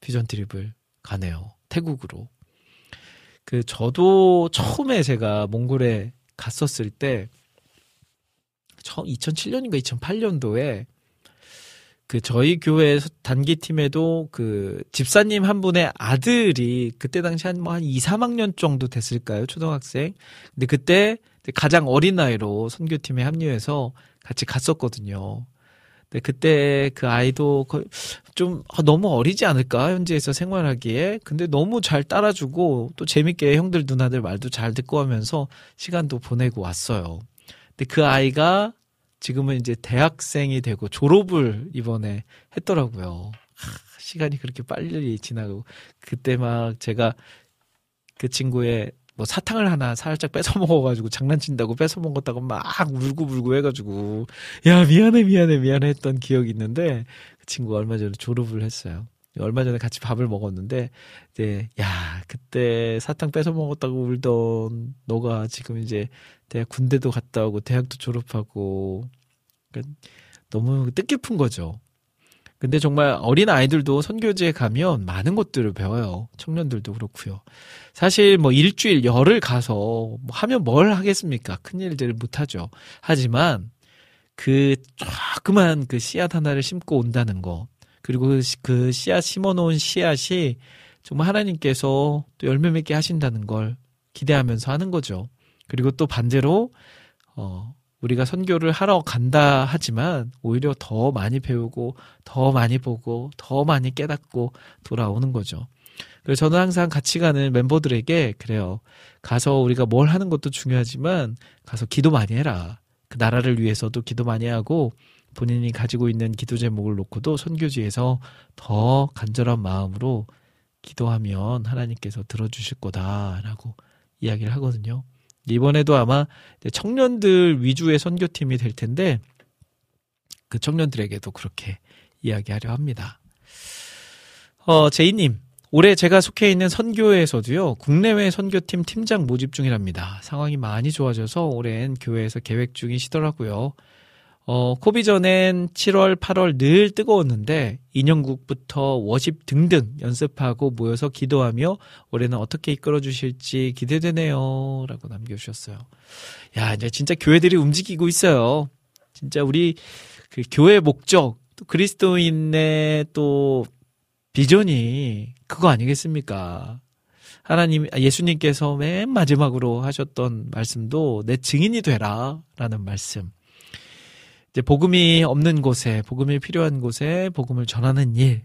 비전 트립을 가네요. 태국으로. 그, 저도 처음에 제가 몽골에 갔었을 때, 2007년인가 2008년도에 그 저희 교회 단기 팀에도 그 집사님 한 분의 아들이 그때 당시 한 뭐한 뭐 2, 3학년 정도 됐을까요? 초등학생. 근데 그때 가장 어린 나이로 선교팀에 합류해서 같이 갔었거든요. 근데 그때 그 아이도 좀 아, 너무 어리지 않을까 현지에서 생활하기에 근데 너무 잘 따라주고 또 재밌게 형들 누나들 말도 잘 듣고 하면서 시간도 보내고 왔어요. 근데 그 아이가 지금은 이제 대학생이 되고 졸업을 이번에 했더라고요. 시간이 그렇게 빨리 지나고 그때 막 제가 그 친구의 뭐 사탕을 하나 살짝 뺏어 먹어가지고 장난친다고 뺏어 먹었다고 막 울고 불고 해가지고 야 미안해 미안해 미안해 했던 기억이 있는데 그 친구가 얼마 전에 졸업을 했어요. 얼마 전에 같이 밥을 먹었는데 이제 야 그때 사탕 뺏어 먹었다고 울던 너가 지금 이제 대학 군대도 갔다 오고 대학도 졸업하고 그러니까 너무 뜻깊은 거죠. 근데 정말 어린 아이들도 선교지에 가면 많은 것들을 배워요. 청년들도 그렇고요. 사실 뭐 일주일 열을 가서 뭐 하면 뭘 하겠습니까? 큰 일들을 못 하죠. 하지만 그 조그만 그 씨앗 하나를 심고 온다는 거 그리고 그, 그 씨앗 심어놓은 씨앗이 정말 하나님께서 또 열매 맺게 하신다는 걸 기대하면서 하는 거죠. 그리고 또 반대로 어 우리가 선교를 하러 간다 하지만 오히려 더 많이 배우고 더 많이 보고 더 많이 깨닫고 돌아오는 거죠. 그래서 저는 항상 같이 가는 멤버들에게 그래요. 가서 우리가 뭘 하는 것도 중요하지만 가서 기도 많이 해라. 그 나라를 위해서도 기도 많이 하고 본인이 가지고 있는 기도 제목을 놓고도 선교지에서 더 간절한 마음으로 기도하면 하나님께서 들어주실 거다라고 이야기를 하거든요. 이번에도 아마 청년들 위주의 선교팀이 될 텐데 그 청년들에게도 그렇게 이야기하려 합니다. 어, 제이님, 올해 제가 속해 있는 선교회에서도요, 국내외 선교팀 팀장 모집 중이랍니다. 상황이 많이 좋아져서 올해는 교회에서 계획 중이시더라고요. 어, 코비 전엔 7월, 8월 늘 뜨거웠는데 2년국부터 워십 등등 연습하고 모여서 기도하며 올해는 어떻게 이끌어 주실지 기대되네요. 라고 남겨주셨어요. 야, 이제 진짜 교회들이 움직이고 있어요. 진짜 우리 그 교회 목적, 또 그리스도인의 또 비전이 그거 아니겠습니까? 하나님, 아, 예수님께서 맨 마지막으로 하셨던 말씀도 내 증인이 되라. 라는 말씀. 이제 복음이 없는 곳에, 복음이 필요한 곳에 복음을 전하는 일.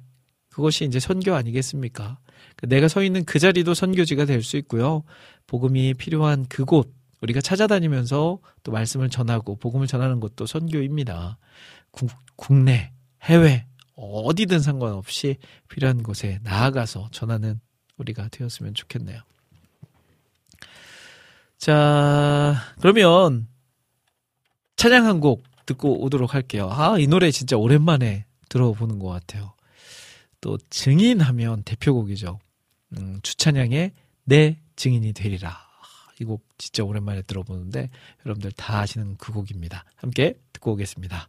그것이 이제 선교 아니겠습니까? 그 내가 서 있는 그 자리도 선교지가 될 수 있고요. 복음이 필요한 그곳, 우리가 찾아다니면서 또 말씀을 전하고 복음을 전하는 것도 선교입니다. 국, 국내, 해외, 어디든 상관없이 필요한 곳에 나아가서 전하는 우리가 되었으면 좋겠네요. 자, 그러면 찬양 한 곡 듣고 오도록 할게요. 아, 이 노래 진짜 오랜만에 들어보는 것 같아요. 또 증인하면 대표곡이죠. 음, 주찬양의 내 증인이 되리라. 이 곡 진짜 오랜만에 들어보는데 여러분들 다 아시는 그 곡입니다. 함께 듣고 오겠습니다.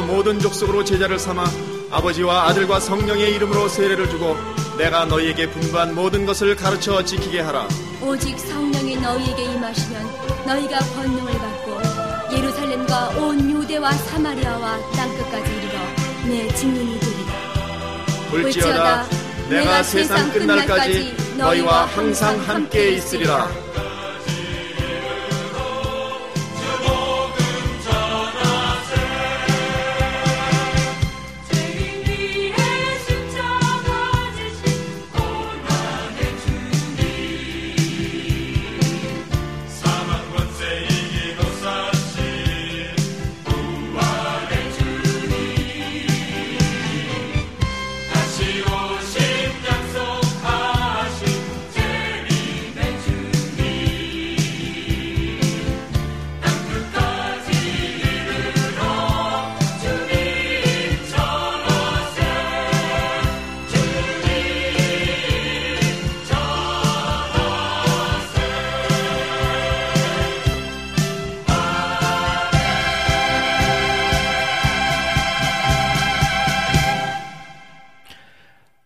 가서 모든 족속으로 제자를 삼아 아버지와 아들과 성령의 이름으로 세례를 주고 내가 너희에게 분부한 모든 것을 가르쳐 지키게 하라. 오직 성령이 너희에게 임하시면 너희가 권능을 받고 예루살렘과 온 유대와 사마리아와 땅끝까지 이르러 내 증인이 되리라. 볼지어다 내가 세상 끝날까지 너희와 항상 함께 있으리라.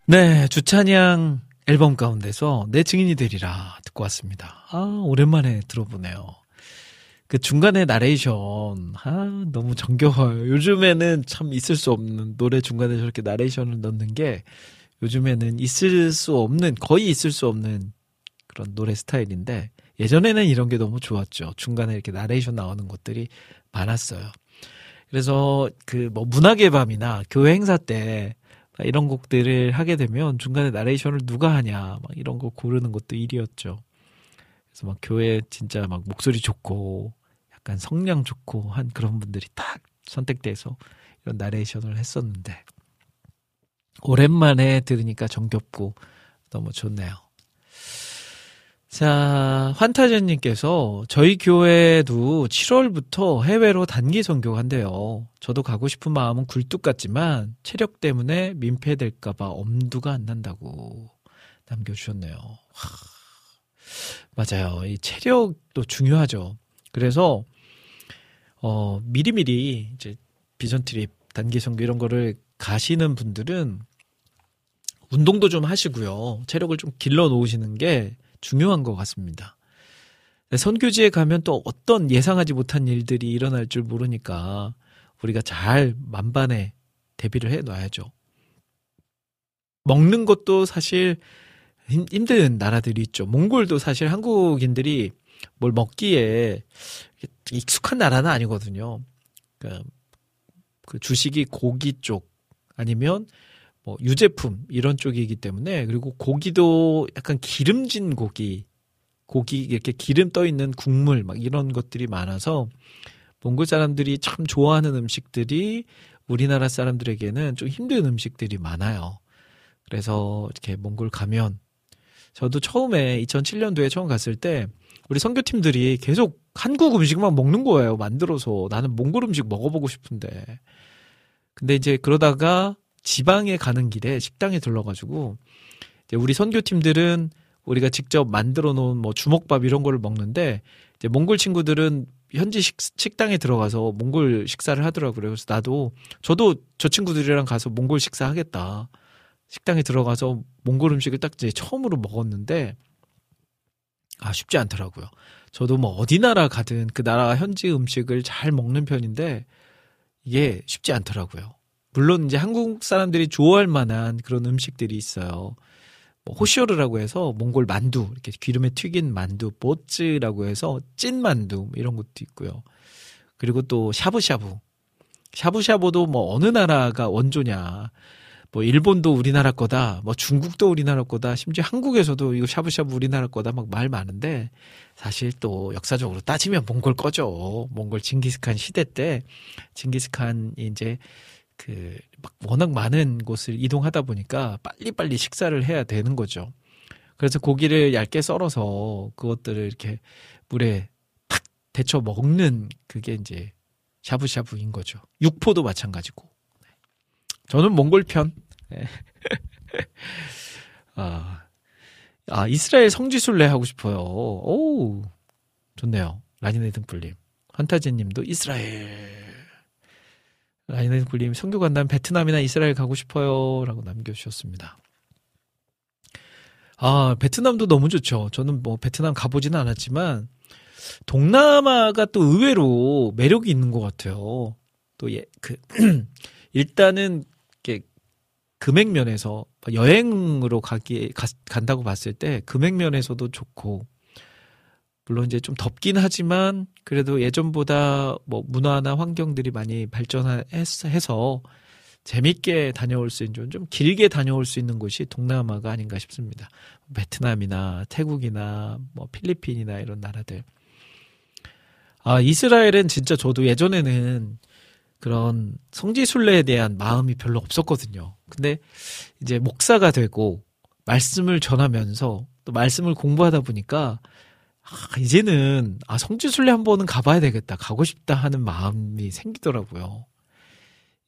네, 주찬양 앨범 가운데서 내 증인이 되리라 듣고 왔습니다. 아, 오랜만에 들어보네요. 그 중간에 나레이션, 아, 너무 정겨워요. 요즘에는 참 있을 수 없는 노래 중간에 저렇게 나레이션을 넣는 게 요즘에는 있을 수 없는, 거의 있을 수 없는 그런 노래 스타일인데 예전에는 이런 게 너무 좋았죠. 중간에 이렇게 나레이션 나오는 것들이 많았어요. 그래서 그 뭐 문학의 밤이나 교회 행사 때 이런 곡들을 하게 되면 중간에 나레이션을 누가 하냐 막 이런 거 고르는 것도 일이었죠. 그래서 막 교회 진짜 막 목소리 좋고 약간 성량 좋고 한 그런 분들이 딱 선택돼서 이런 나레이션을 했었는데 오랜만에 들으니까 정겹고 너무 좋네요. 자, 환타제님께서 저희 교회도 7월부터 해외로 단기 선교 한대요. 저도 가고 싶은 마음은 굴뚝 같지만 체력 때문에 민폐될까봐 엄두가 안 난다고 남겨주셨네요. 하, 맞아요. 이 체력도 중요하죠. 그래서 어, 미리미리 이제 비전 트립, 단기 선교 이런 거를 가시는 분들은 운동도 좀 하시고요. 체력을 좀 길러 놓으시는 게 중요한 것 같습니다. 선교지에 가면 또 어떤 예상하지 못한 일들이 일어날 줄 모르니까 우리가 잘 만반에 대비를 해 놔야죠. 먹는 것도 사실 힘, 힘든 나라들이 있죠. 몽골도 사실 한국인들이 뭘 먹기에 익숙한 나라는 아니거든요. 그러니까 그 주식이 고기 쪽 아니면 뭐 유제품 이런 쪽이기 때문에 그리고 고기도 약간 기름진 고기 고기 이렇게 기름 떠 있는 국물 막 이런 것들이 많아서 몽골 사람들이 참 좋아하는 음식들이 우리나라 사람들에게는 좀 힘든 음식들이 많아요. 그래서 이렇게 몽골 가면 저도 처음에 2007년도에 처음 갔을 때 우리 선교팀들이 계속 한국 음식만 먹는 거예요. 만들어서 나는 몽골 음식 먹어보고 싶은데. 근데 이제 그러다가 지방에 가는 길에 식당에 들러가지고 이제 우리 선교팀들은 우리가 직접 만들어 놓은 뭐 주먹밥 이런 거를 먹는데 이제 몽골 친구들은 현지 식, 식당에 들어가서 몽골 식사를 하더라고요. 그래서 나도 저도 저 친구들이랑 가서 몽골 식사 하겠다. 식당에 들어가서 몽골 음식을 딱 이제 처음으로 먹었는데 아 쉽지 않더라고요. 저도 뭐 어디 나라 가든 그 나라 현지 음식을 잘 먹는 편인데 이게 쉽지 않더라고요. 물론 이제 한국 사람들이 좋아할 만한 그런 음식들이 있어요. 뭐 호시오르라고 해서 몽골 만두 이렇게 기름에 튀긴 만두, 보츠라고 해서 찐 만두 뭐 이런 것도 있고요. 그리고 또 샤브샤브. 샤브샤브도 뭐 어느 나라가 원조냐. 뭐 일본도 우리나라 거다. 뭐 중국도 우리나라 거다. 심지어 한국에서도 이거 샤브샤브 우리나라 거다. 막 말 많은데 사실 또 역사적으로 따지면 몽골 거죠. 몽골 징기스칸 시대 때 징기스칸이 이제 그 막 워낙 많은 곳을 이동하다 보니까 빨리빨리 식사를 해야 되는 거죠. 그래서 고기를 얇게 썰어서 그것들을 이렇게 물에 탁 데쳐 먹는 그게 이제 샤브샤브인 거죠. 육포도 마찬가지고. 저는 몽골 편. 네. (laughs) 아, 아, 이스라엘 성지순례 하고 싶어요. 오, 좋네요. 라니네 등불님. 환타지 님도 이스라엘. 라니네 등불님, 성교 간다면 베트남이나 이스라엘 가고 싶어요. 라고 남겨주셨습니다. 아, 베트남도 너무 좋죠. 저는 뭐 베트남 가보지는 않았지만, 동남아가 또 의외로 매력이 있는 것 같아요. 또 예, 그, (clears throat) 일단은 금액 면에서 여행으로 가기 가, 간다고 봤을 때 금액 면에서도 좋고 물론 이제 좀 덥긴 하지만 그래도 예전보다 뭐 문화나 환경들이 많이 발전해서 재밌게 다녀올 수 있는 좀 길게 다녀올 수 있는 곳이 동남아가 아닌가 싶습니다. 베트남이나 태국이나 뭐 필리핀이나 이런 나라들. 아 이스라엘은 진짜 저도 예전에는 그런 성지순례에 대한 마음이 별로 없었거든요. 근데 이제 목사가 되고 말씀을 전하면서 또 말씀을 공부하다 보니까 아, 이제는 아 성지순례 한 번은 가봐야 되겠다, 가고 싶다 하는 마음이 생기더라고요.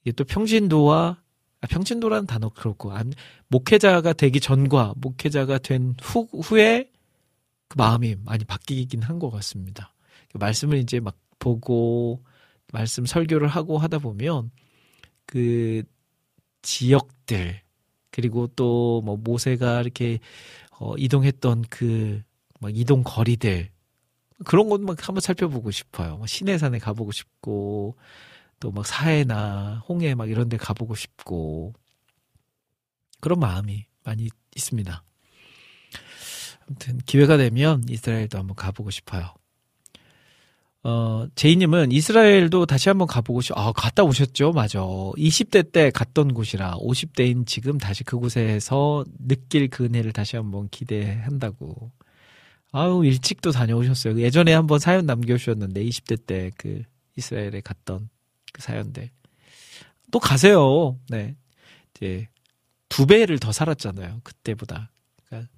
이게 또 평신도와 아, 평신도라는 단어 그렇고 안, 목회자가 되기 전과 목회자가 된 후, 후에 그 마음이 많이 바뀌긴 한 것 같습니다. 말씀을 이제 막 보고 말씀 설교를 하고 하다 보면 그 지역들 그리고 또 뭐 모세가 이렇게 어 이동했던 그 막 이동 거리들 그런 것만 한번 살펴보고 싶어요. 뭐 시내산에 가보고 싶고 또 막 사해나 홍해 막 이런 데 가보고 싶고 그런 마음이 많이 있습니다. 아무튼 기회가 되면 이스라엘도 한번 가보고 싶어요. 어, 제이님은 이스라엘도 다시 한번 가보고 싶, 아, 갔다 오셨죠? 맞아. 20대 때 갔던 곳이라 50대인 지금 다시 그곳에서 느낄 그 은혜를 다시 한번 기대한다고. 아우, 일찍도 다녀오셨어요. 예전에 한번 사연 남겨주셨는데, 20대 때 그 이스라엘에 갔던 그 사연들. 또 가세요. 네. 이제 두 배를 더 살았잖아요. 그때보다. 그러니까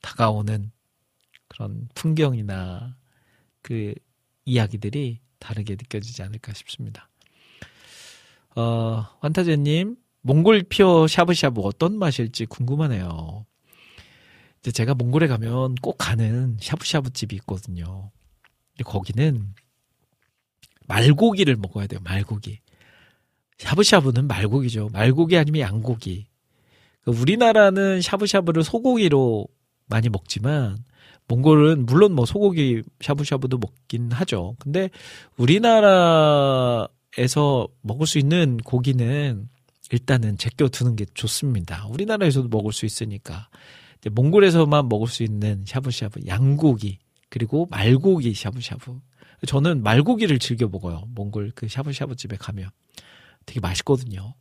다가오는 그런 풍경이나 그 이야기들이 다르게 느껴지지 않을까 싶습니다. 어, 환타제님, 몽골 피어 샤브샤브 어떤 맛일지 궁금하네요. 제가 몽골에 가면 꼭 가는 샤브샤브 집이 있거든요. 거기는 말고기를 먹어야 돼요, 말고기. 샤브샤브는 말고기죠. 말고기 아니면 양고기. 그 우리나라는 샤브샤브를 소고기로 많이 먹지만 몽골은 물론 뭐 소고기 샤브샤브도 먹긴 하죠. 근데 우리나라에서 먹을 수 있는 고기는 일단은 제껴 두는 게 좋습니다. 우리나라에서도 먹을 수 있으니까. 몽골에서만 먹을 수 있는 샤브샤브, 양고기, 그리고 말고기 샤브샤브. 저는 말고기를 즐겨 먹어요. 몽골 그 샤브샤브 집에 가면. 되게 맛있거든요.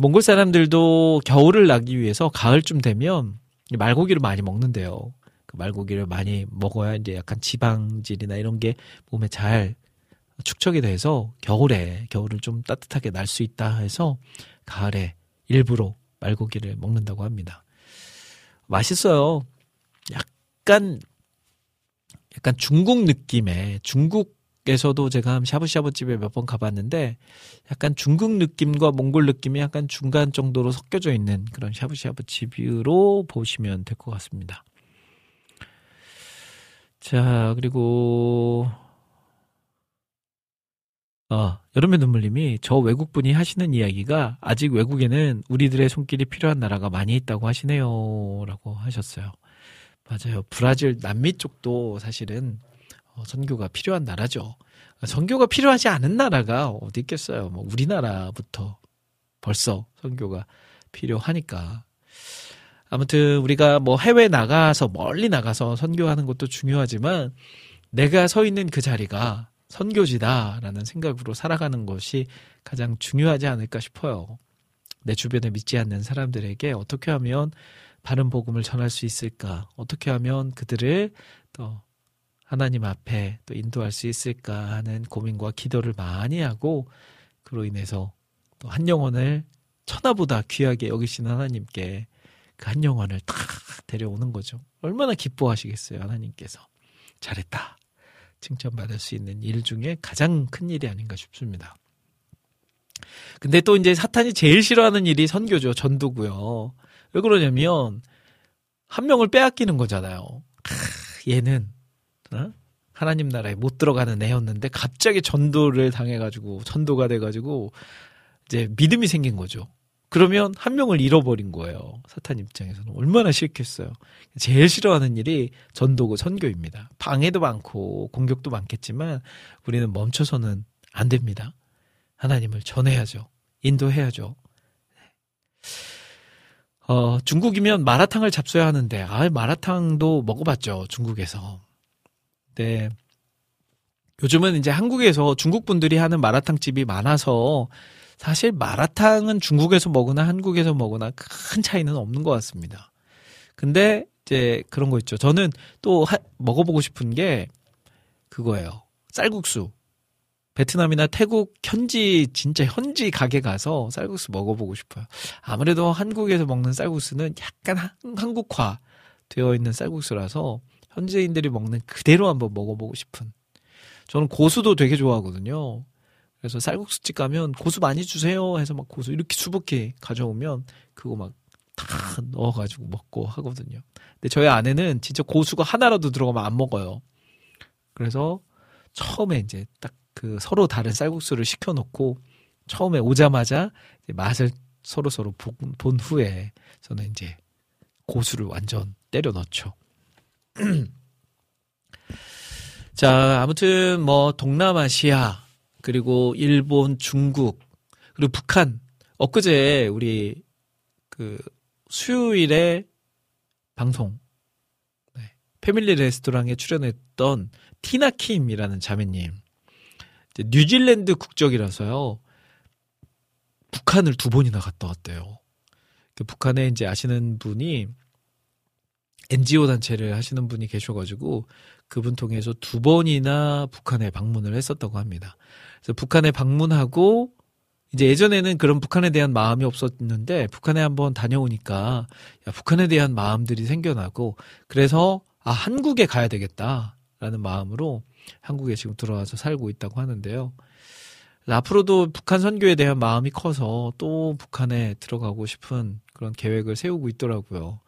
몽골 사람들도 겨울을 나기 위해서 가을쯤 되면 말고기를 많이 먹는데요. 그 말고기를 많이 먹어야 이제 약간 지방질이나 이런 게 몸에 잘 축적이 돼서 겨울에 겨울을 좀 따뜻하게 날 수 있다 해서 가을에 일부러 말고기를 먹는다고 합니다. 맛있어요. 약간 약간 중국 느낌의 중국 에서도 제가 샤브샤브 집에 몇 번 가봤는데 약간 중국 느낌과 몽골 느낌이 약간 중간 정도로 섞여져 있는 그런 샤브샤브 집으로 보시면 될 것 같습니다. 자 그리고 어, 여름의 눈물님이 저 외국분이 하시는 이야기가 아직 외국에는 우리들의 손길이 필요한 나라가 많이 있다고 하시네요. 라고 하셨어요. 맞아요. 브라질, 남미 쪽도 사실은 어, 선교가 필요한 나라죠. 선교가 필요하지 않은 나라가 어디 있겠어요. 뭐 우리나라부터 벌써 선교가 필요하니까. 아무튼 우리가 뭐 해외 나가서 멀리 나가서 선교하는 것도 중요하지만 내가 서 있는 그 자리가 선교지다라는 생각으로 살아가는 것이 가장 중요하지 않을까 싶어요. 내 주변에 믿지 않는 사람들에게 어떻게 하면 바른 복음을 전할 수 있을까? 어떻게 하면 그들을 또 하나님 앞에 또 인도할 수 있을까 하는 고민과 기도를 많이 하고 그로 인해서 또 한 영혼을 천하보다 귀하게 여기시는 하나님께 그 한 영혼을 탁 데려오는 거죠. 얼마나 기뻐하시겠어요, 하나님께서. 잘했다. 칭찬받을 수 있는 일 중에 가장 큰 일이 아닌가 싶습니다. 근데 또 이제 사탄이 제일 싫어하는 일이 선교죠. 전도고요. 왜 그러냐면 한 명을 빼앗기는 거잖아요. 크, 얘는 어? 하나님 나라에 못 들어가는 애였는데 갑자기 전도를 당해가지고 전도가 돼가지고 이제 믿음이 생긴 거죠. 그러면 한 명을 잃어버린 거예요. 사탄 입장에서는 얼마나 싫겠어요. 제일 싫어하는 일이 전도고 선교입니다. 방해도 많고 공격도 많겠지만 우리는 멈춰서는 안 됩니다. 하나님을 전해야죠. 인도해야죠. 어, 중국이면 마라탕을 잡숴야 하는데, 아, 마라탕도 먹어봤죠. 중국에서. 네. 요즘은 이제 한국에서 중국 분들이 하는 마라탕 집이 많아서 사실 마라탕은 중국에서 먹으나 한국에서 먹으나 큰 차이는 없는 것 같습니다. 근데 이제 그런 거 있죠. 저는 또 하, 먹어보고 싶은 게 그거예요. 쌀국수. 베트남이나 태국 현지 진짜 현지 가게 가서 쌀국수 먹어보고 싶어요. 아무래도 한국에서 먹는 쌀국수는 약간 한, 한국화 되어 있는 쌀국수라서 현지인들이 먹는 그대로 한번 먹어보고 싶은. 저는 고수도 되게 좋아하거든요. 그래서 쌀국수집 가면 고수 많이 주세요 해서 막 고수 이렇게 수북히 가져오면 그거 막 다 넣어가지고 먹고 하거든요. 근데 저희 아내는 진짜 고수가 하나라도 들어가면 안 먹어요. 그래서 처음에 이제 딱 그 서로 다른 쌀국수를 시켜놓고 처음에 오자마자 맛을 서로 서로 본, 본 후에 저는 이제 고수를 완전 때려 넣죠. (clears throat) 자, 아무튼 뭐 동남아시아 그리고 일본, 중국 그리고 북한. 엊그제 우리 그 수요일에 방송. 네, 패밀리 레스토랑에 출연했던 티나 킴이라는 자매님. 뉴질랜드 국적이라서요. 북한을 두 번이나 갔다 왔대요. 그 북한에 이제 아시는 분이 NGO 단체를 하시는 분이 계셔가지고 그분 통해서 두 번이나 북한에 방문을 했었다고 합니다. 그래서 북한에 방문하고 이제 예전에는 그런 북한에 대한 마음이 없었는데 북한에 한번 다녀오니까 야, 북한에 대한 마음들이 생겨나고 그래서 아 한국에 가야 되겠다라는 마음으로 한국에 지금 들어와서 살고 있다고 하는데요. 앞으로도 북한 선교에 대한 마음이 커서 또 북한에 들어가고 싶은 그런 계획을 세우고 있더라고요.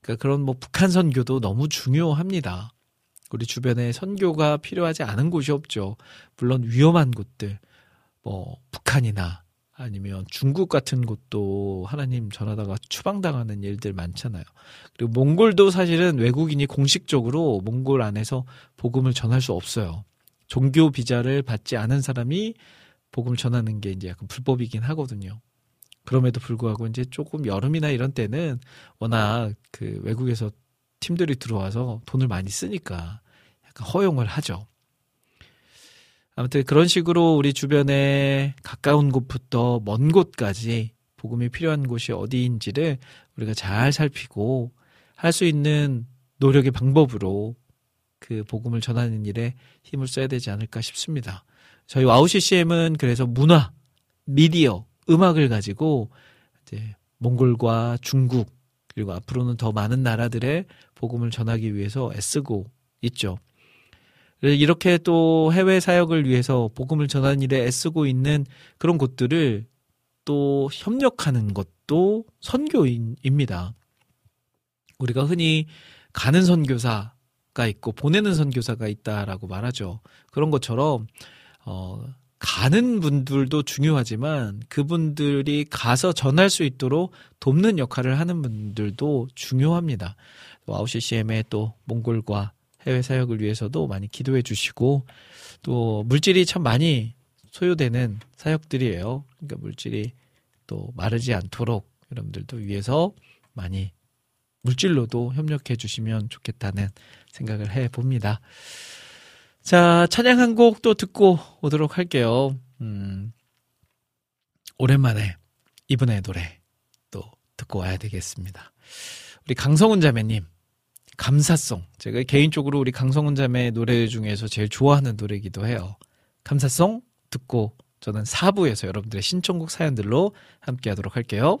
그러니까 그런 뭐 북한 선교도 너무 중요합니다. 우리 주변에 선교가 필요하지 않은 곳이 없죠. 물론 위험한 곳들, 뭐 북한이나 아니면 중국 같은 곳도 하나님 전하다가 추방당하는 일들 많잖아요. 그리고 몽골도 사실은 외국인이 공식적으로 몽골 안에서 복음을 전할 수 없어요. 종교 비자를 받지 않은 사람이 복음을 전하는 게 이제 약간 불법이긴 하거든요. 그럼에도 불구하고 이제 조금 여름이나 이런 때는 워낙 그 외국에서 팀들이 들어와서 돈을 많이 쓰니까 약간 허용을 하죠. 아무튼 그런 식으로 우리 주변에 가까운 곳부터 먼 곳까지 복음이 필요한 곳이 어디인지를 우리가 잘 살피고 할 수 있는 노력의 방법으로 그 복음을 전하는 일에 힘을 써야 되지 않을까 싶습니다. 저희 WOW CCM은 그래서 문화, 미디어, 음악을 가지고 이제 몽골과 중국 그리고 앞으로는 더 많은 나라들의 복음을 전하기 위해서 애쓰고 있죠. 이렇게 또 해외 사역을 위해서 복음을 전하는 일에 애쓰고 있는 그런 곳들을 또 협력하는 것도 선교인입니다. 우리가 흔히 가는 선교사가 있고 보내는 선교사가 있다라고 말하죠. 그런 것처럼 어 가는 분들도 중요하지만 그분들이 가서 전할 수 있도록 돕는 역할을 하는 분들도 중요합니다. 와우 CCM의 또 몽골과 해외 사역을 위해서도 많이 기도해 주시고 또 물질이 참 많이 소요되는 사역들이에요. 그러니까 물질이 또 마르지 않도록 여러분들도 위해서 많이 물질로도 협력해 주시면 좋겠다는 생각을 해 봅니다. 자, 찬양 한 곡 또 듣고 오도록 할게요. 음, 오랜만에 이분의 노래 또 듣고 와야 되겠습니다. 우리 강성훈 자매님, 감사송. 제가 개인적으로 우리 강성훈 자매 노래 중에서 제일 좋아하는 노래이기도 해요. 감사송 듣고 저는 4부에서 여러분들의 신청곡 사연들로 함께 하도록 할게요.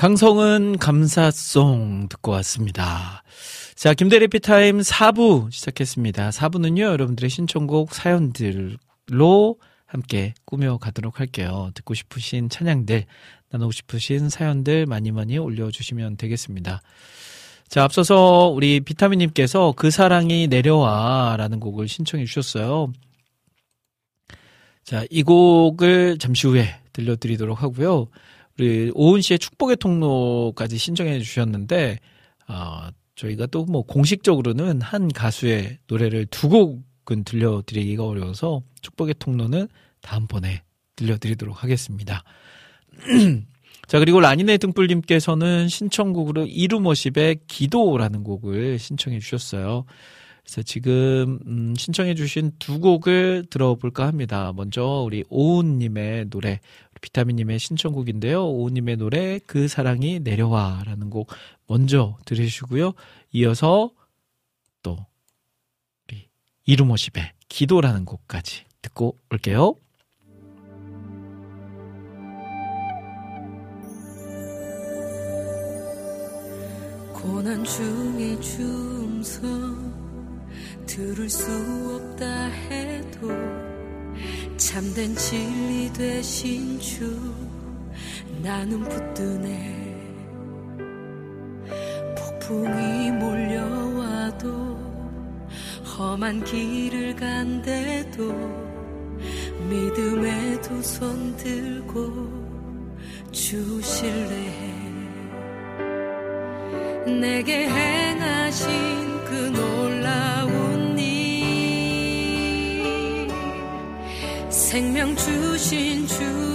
강성은 감사송 듣고 왔습니다. 자, 김대리 피타임 4부 시작했습니다. 4부는요, 여러분들의 신청곡 사연들로 함께 꾸며가도록 할게요. 듣고 싶으신 찬양들, 나누고 싶으신 사연들 많이 많이 올려주시면 되겠습니다. 자, 앞서서 우리 비타민님께서 그 사랑이 내려와 라는 곡을 신청해 주셨어요. 자, 이 곡을 잠시 후에 들려드리도록 하고요. 우리 오은 씨의 축복의 통로까지 신청해 주셨는데, 어, 저희가 또 뭐 공식적으로는 한 가수의 노래를 두 곡은 들려드리기가 어려워서 축복의 통로는 다음번에 들려드리도록 하겠습니다. (clears throat) 자, 그리고 라니네 등불님께서는 신청곡으로 이루머십의 기도라는 곡을 신청해 주셨어요. 그래서 지금, 음, 신청해 주신 두 곡을 들어볼까 합니다. 먼저 우리 오은님의 노래, 비타민님의 신청곡인데요. 오은님의 노래, 그 사랑이 내려와 라는 곡 먼저 들으시고요. 이어서 또, 우리 이루머십의 기도라는 곡까지 듣고 올게요. 고난 중에 주음성 들을 수 없다 해도 참된 진리 되신 주 나는 붙드네. 폭풍이 몰려와도 험한 길을 간대도 믿음의 두손 들고 주실래 내게 행하신 그 놀라 생명 주신 주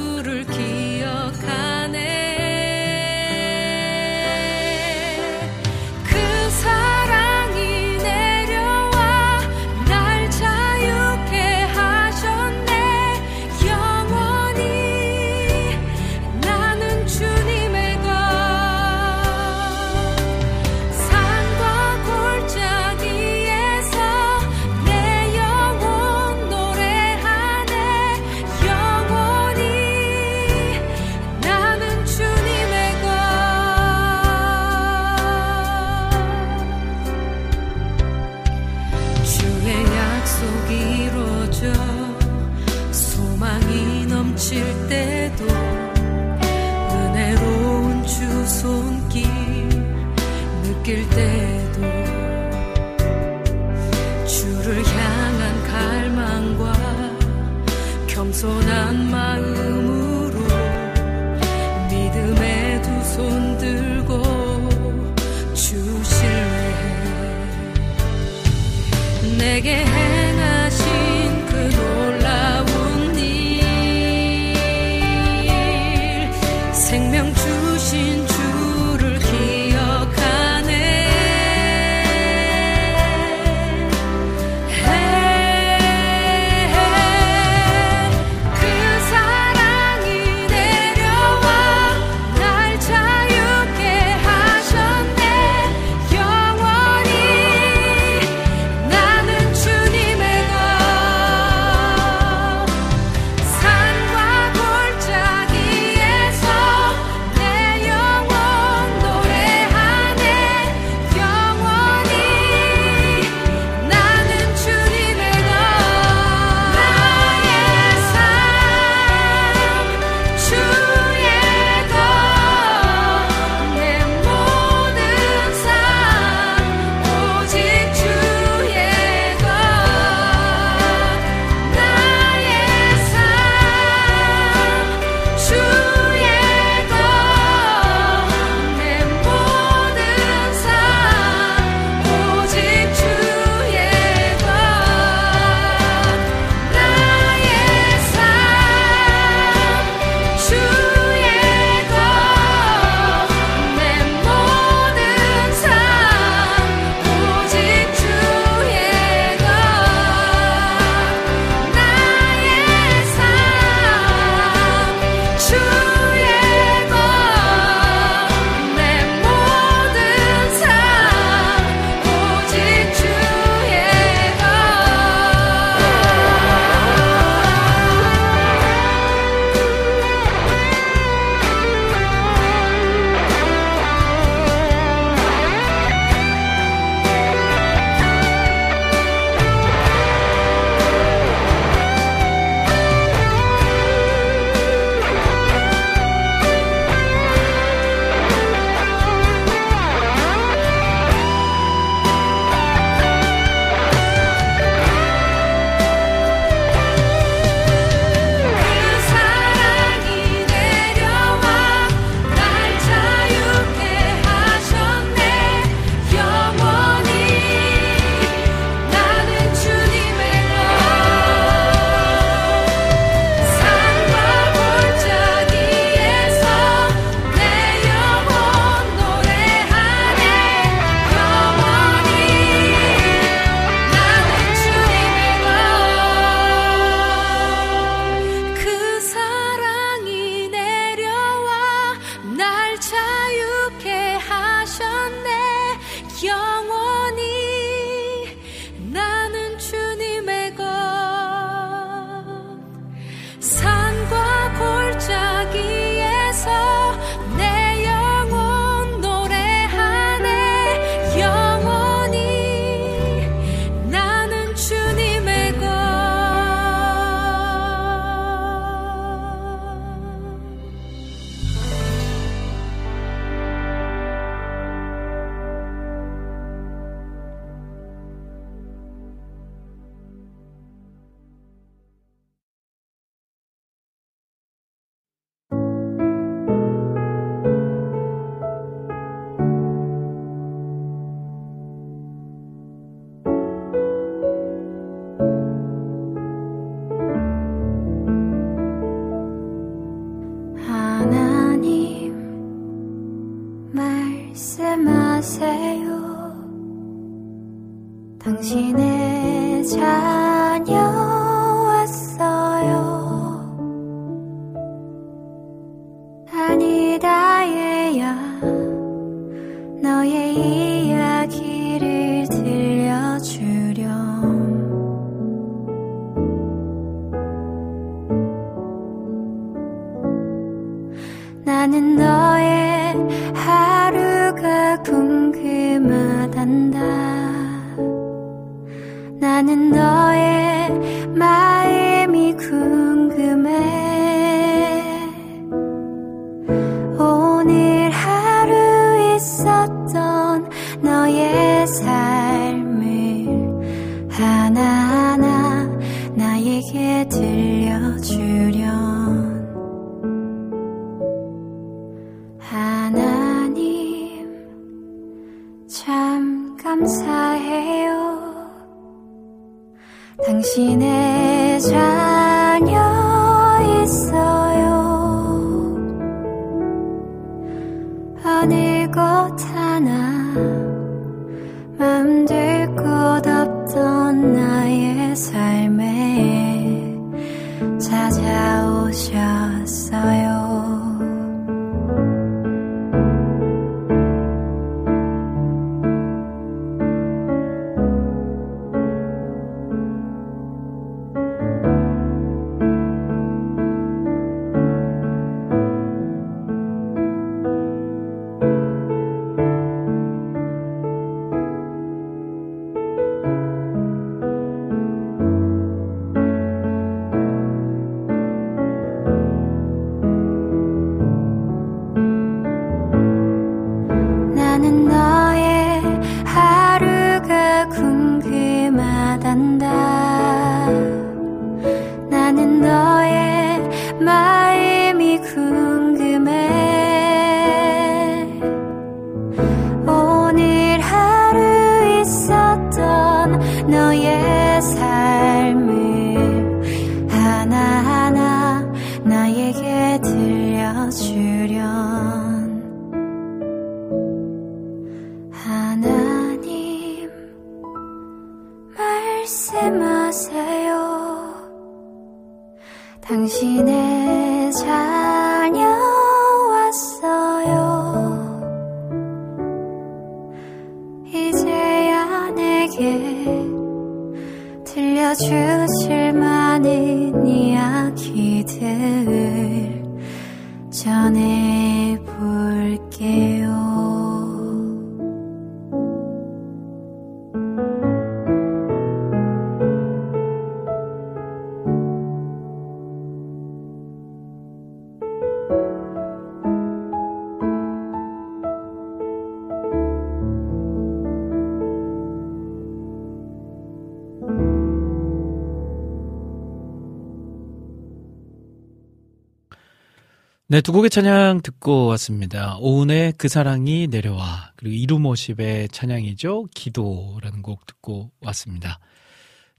네, 두 곡의 찬양 듣고 왔습니다. 오은의 그 사랑이 내려와 그리고 이루모십의 찬양이죠. 기도라는 곡 듣고 왔습니다.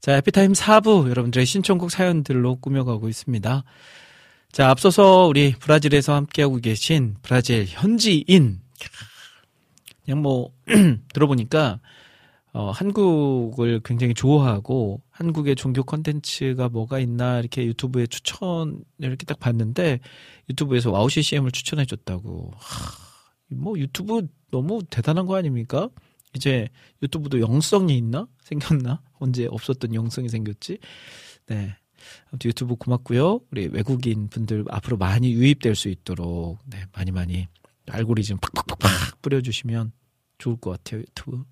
자, 에피타임 4부 여러분들의 신청곡 사연들로 꾸며가고 있습니다. 자, 앞서서 우리 브라질에서 함께하고 계신 브라질 현지인 그냥 뭐 (clears throat) 들어보니까 어, 한국을 굉장히 좋아하고 한국의 종교 컨텐츠가 뭐가 있나 이렇게 유튜브에 추천 이렇게 딱 봤는데 유튜브에서 WOW CCM을 추천해 줬다고. 뭐 유튜브 너무 대단한 거 아닙니까? 이제 유튜브도 영성이 있나? 생겼나? 언제 없었던 영성이 생겼지? 네. 아무튼 유튜브 고맙고요. 우리 외국인 분들 앞으로 많이 유입될 수 있도록 네, 많이 많이 알고리즘 팍팍팍팍 뿌려주시면 좋을 것 같아요. 유튜브.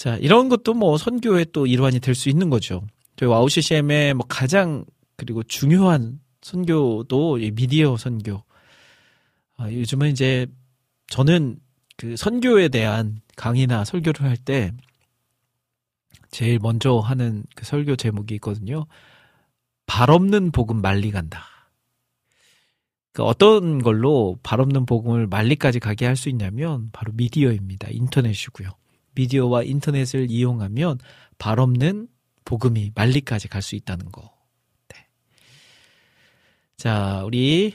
자, 이런 것도 뭐 선교의 또 일환이 될 수 있는 거죠. 저희 WOW CCM의 뭐 가장 그리고 중요한 선교도 이 미디어 선교. 아, 요즘은 이제 저는 그 선교에 대한 강의나 설교를 할 때 제일 먼저 하는 그 설교 제목이 있거든요. 발 없는 복음 만리 간다. 그 어떤 걸로 발 없는 복음을 만리까지 가게 할 수 있냐면 바로 미디어입니다. 인터넷이고요. 미디어와 인터넷을 이용하면 발 없는 복음이 말리까지 갈 수 있다는 거. 네. 자, 우리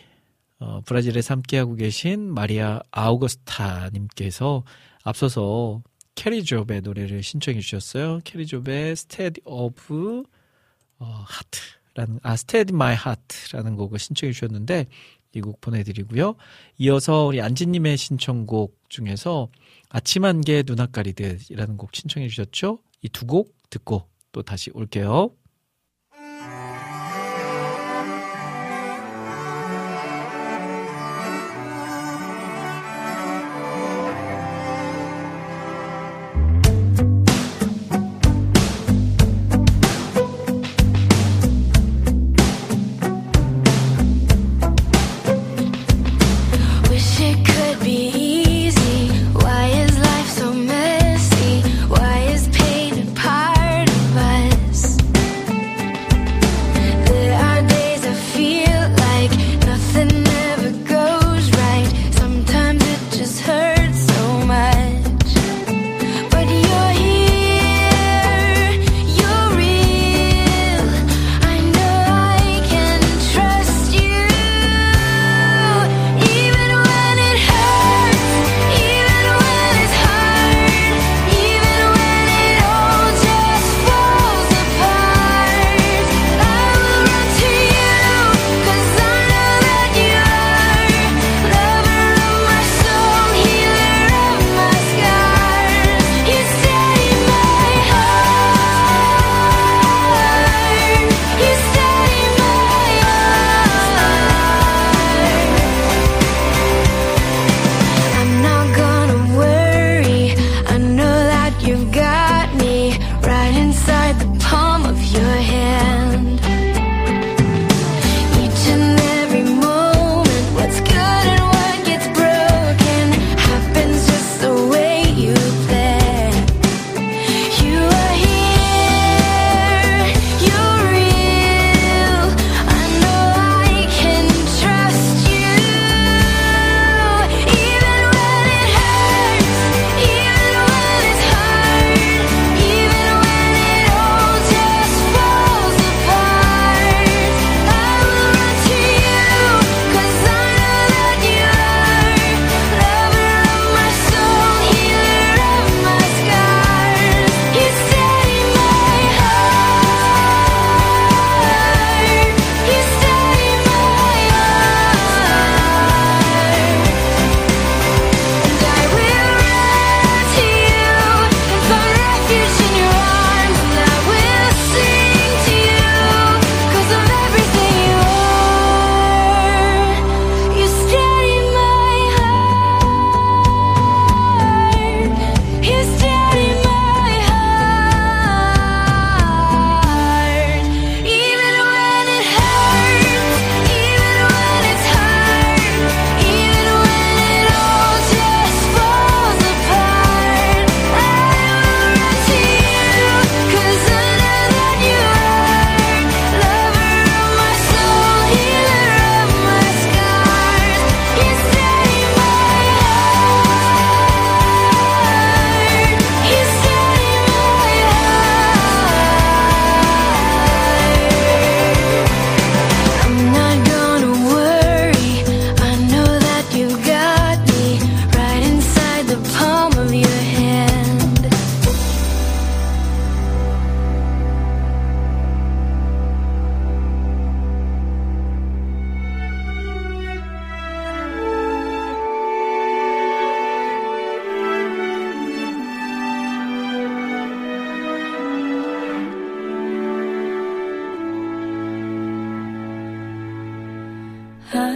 어, 브라질에 함께하고 계신 마리아 아우거스타님께서 앞서서 캐리조의 노래를 신청해 주셨어요. 캐리조의 Steady of 어, Heart라는 아 Steady My Heart라는 곡을 신청해 주셨는데 이 곡 보내드리고요. 이어서 우리 안지님의 신청곡 중에서 아침 안개 눈 앞 가리듯이라는 곡 신청해 주셨죠? 이 두 곡 듣고 또 다시 올게요.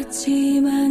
같지만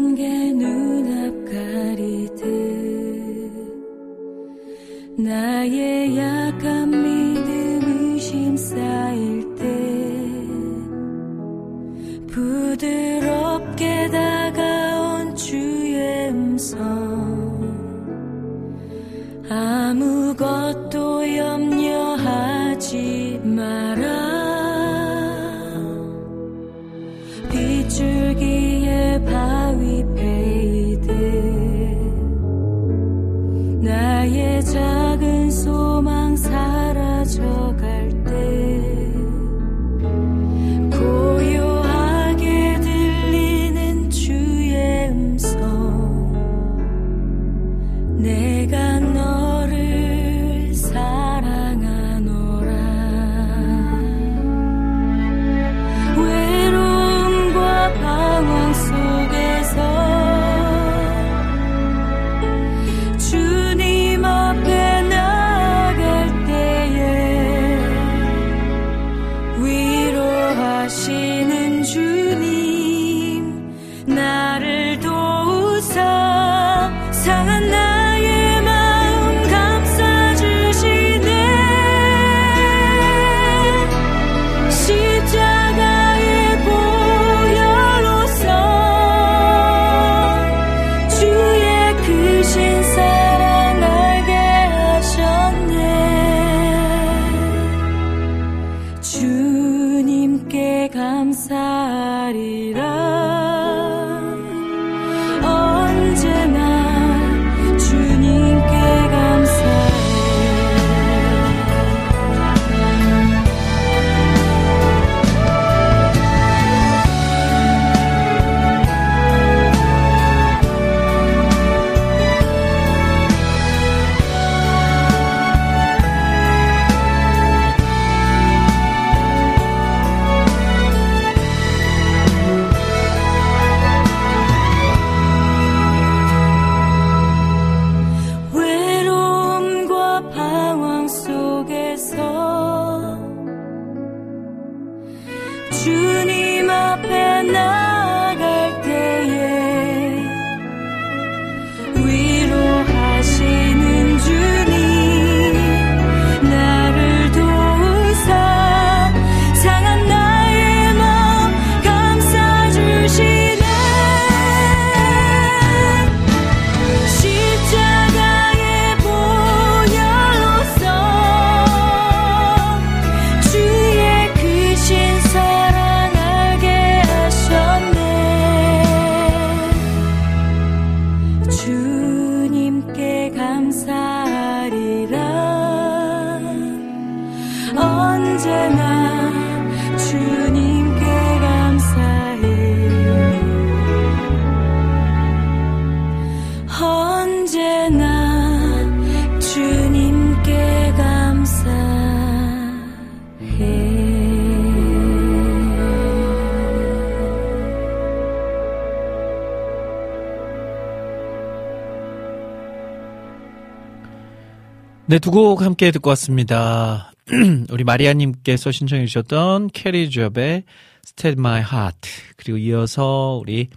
네, 두 곡 함께 듣고 왔습니다. (clears throat) 우리 마리아님께서 신청해 주셨던 Kari Jobe의 Steady My Heart 그리고 이어서 우리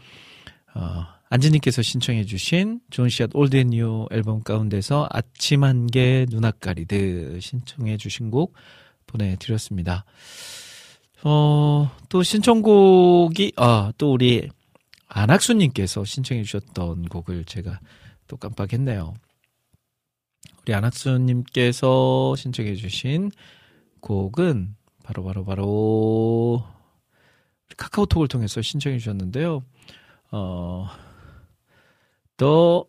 어, 안지님께서 신청해 주신 존시앗 Old and New 앨범 가운데서 아침 안개 눈앞 가리듯 신청해 주신 곡 보내드렸습니다. 어, 또 신청곡이, 아, 또 우리 안학수님께서 신청해 주셨던 곡을 제가 또 깜빡했네요. 우리 안학수님께서 신청해 주신 곡은 바로 바로 바로 카카오톡을 통해서 신청해 주셨는데요. 어, The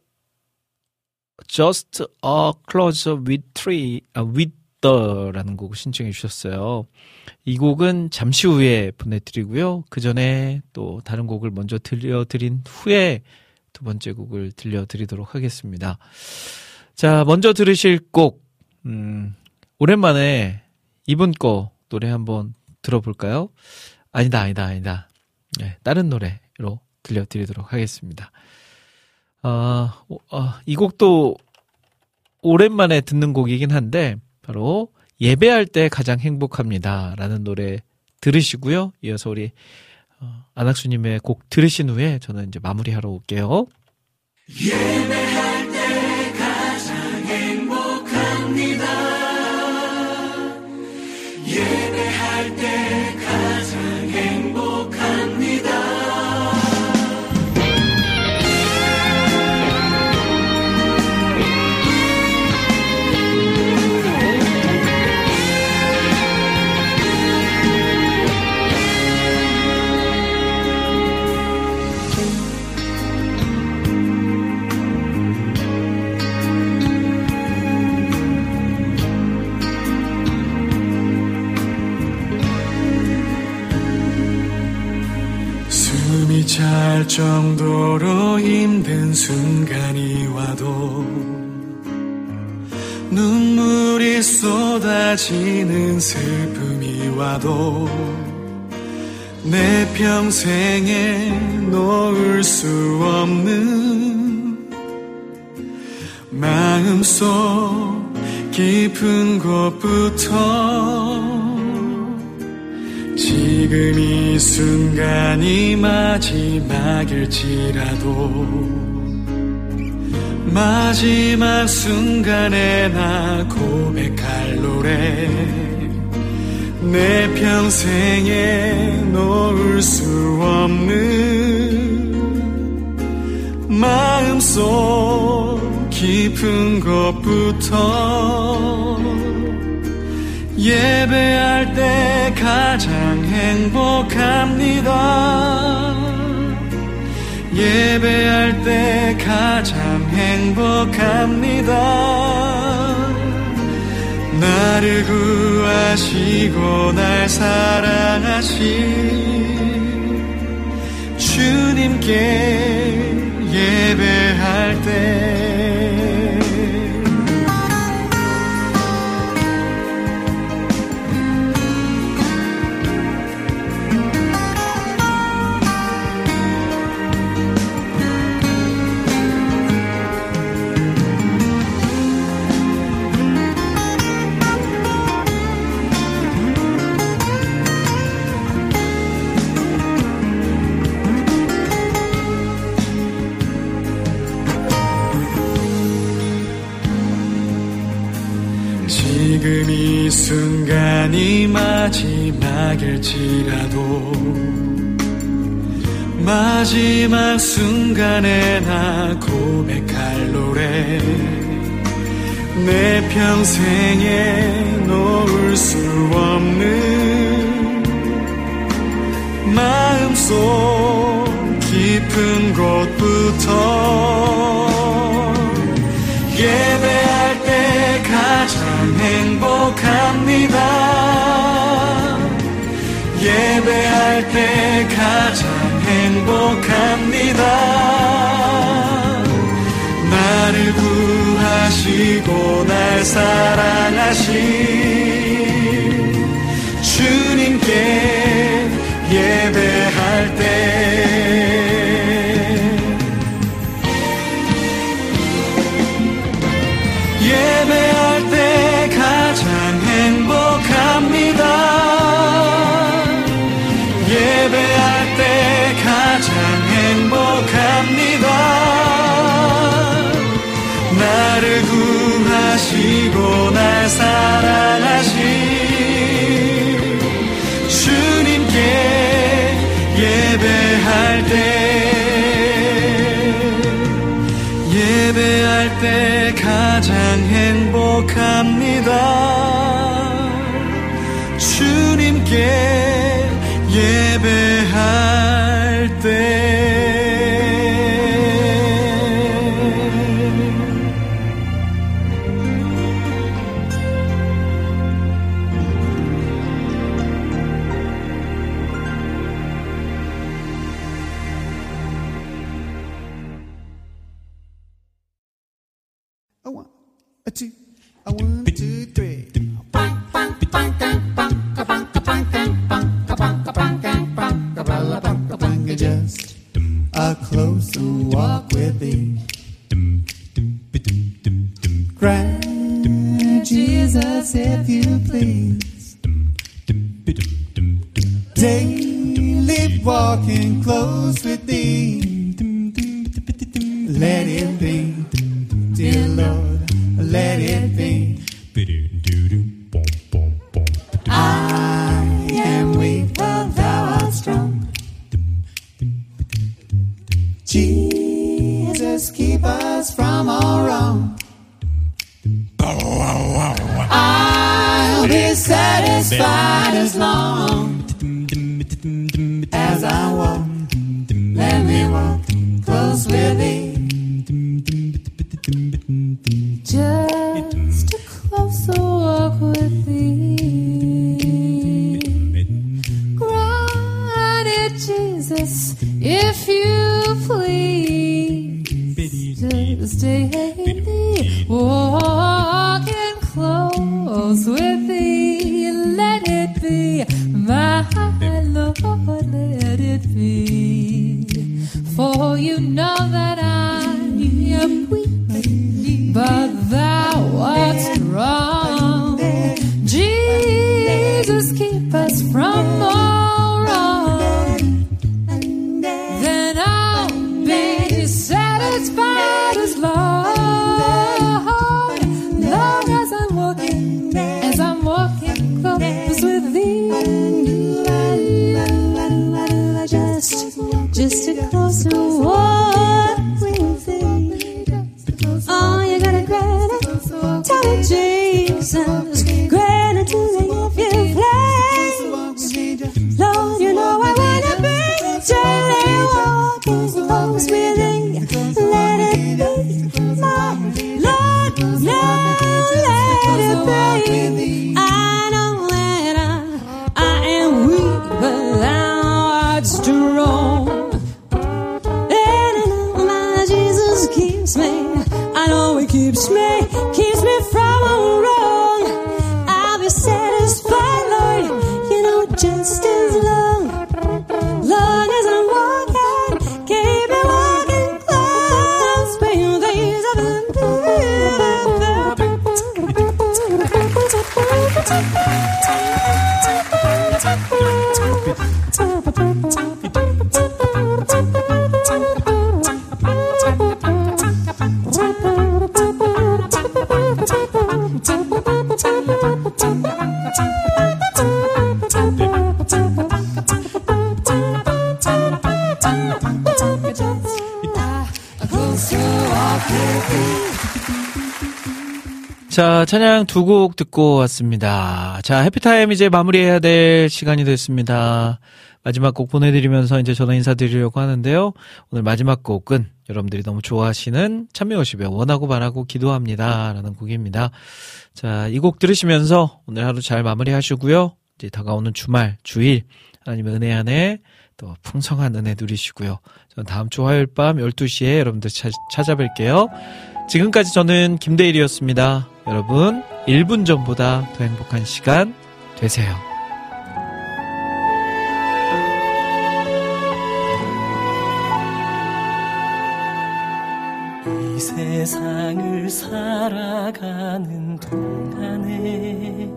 Just a Closer with Tree, 아, with the라는 곡을 신청해 주셨어요. 이 곡은 잠시 후에 보내드리고요. 그 전에 또 다른 곡을 먼저 들려드린 후에 두 번째 곡을 들려드리도록 하겠습니다. 자, 먼저 들으실 곡, 음, 오랜만에 이분 거 노래 한번 들어볼까요? 아니다, 아니다, 아니다. 네, 다른 노래로 들려드리도록 하겠습니다. 아, 어, 어, 이 곡도 오랜만에 듣는 곡이긴 한데, 바로 예배할 때 가장 행복합니다. 라는 노래 들으시고요. 이어서 우리 어, 안학수님의 곡 들으신 후에 저는 이제 마무리하러 올게요. 숨이 찰 정도로 힘든 순간이 와도 눈물이 쏟아지는 슬픔이 와도 내 평생에 놓을 수 없는 마음속 깊은 곳부터 지금 이 순간이 마지막일지라도 마지막 순간에 나 고백할 노래 내 평생에 놓을 수 없는 마음속 깊은 곳부터 예배할 때 가장 행복합니다. 예배할 때 가장 행복합니다. 나를 구하시고 날 사랑하신 주님께 예배할 때 마지막일지라도 마지막 순간에 나 고백할 노래 내 평생에 놓을 수 없는 마음속 깊은 곳부터 예배할 때 가장 행복합니다. 예배할 때 가장 행복합니다. 나를 구하시고 날 사랑하신 주님께 예배 예 For you know that I am weak, but the. 자, 찬양 두 곡 듣고 왔습니다. 자, 해피타임 이제 마무리해야 될 시간이 됐습니다. 마지막 곡 보내드리면서 이제 저는 인사드리려고 하는데요. 오늘 마지막 곡은 여러분들이 너무 좋아하시는 참여오십에 원하고 바라고 기도합니다. 라는 곡입니다. 자, 이 곡 들으시면서 오늘 하루 잘 마무리 하시고요. 이제 다가오는 주말, 주일, 하나님의 은혜 안에 또 풍성한 은혜 누리시고요. 저는 다음 주 화요일 밤 12시에 여러분들 차, 찾아뵐게요. 지금까지 저는 김대일이었습니다. 여러분, 1분 전보다 더 행복한 시간 되세요. 이 세상을 살아가는 동안에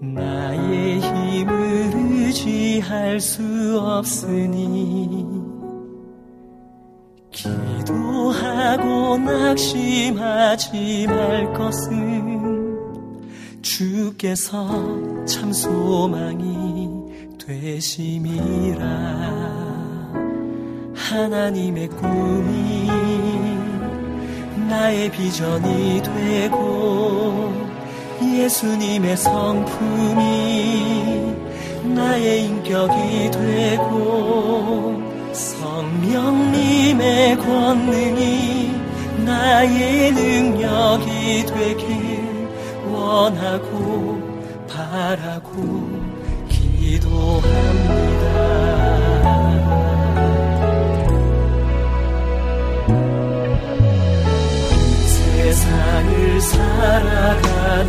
나의 힘을 의지할 수 없으니 기도하고 낙심하지 말 것은 주께서 참 소망이 되심이라. 하나님의 꿈이 나의 비전이 되고 예수님의 성품이 나의 인격이 되고 성령님의 권능이 나의 능력이 되길 원하고 바라고 기도합니다. 세상을 살아가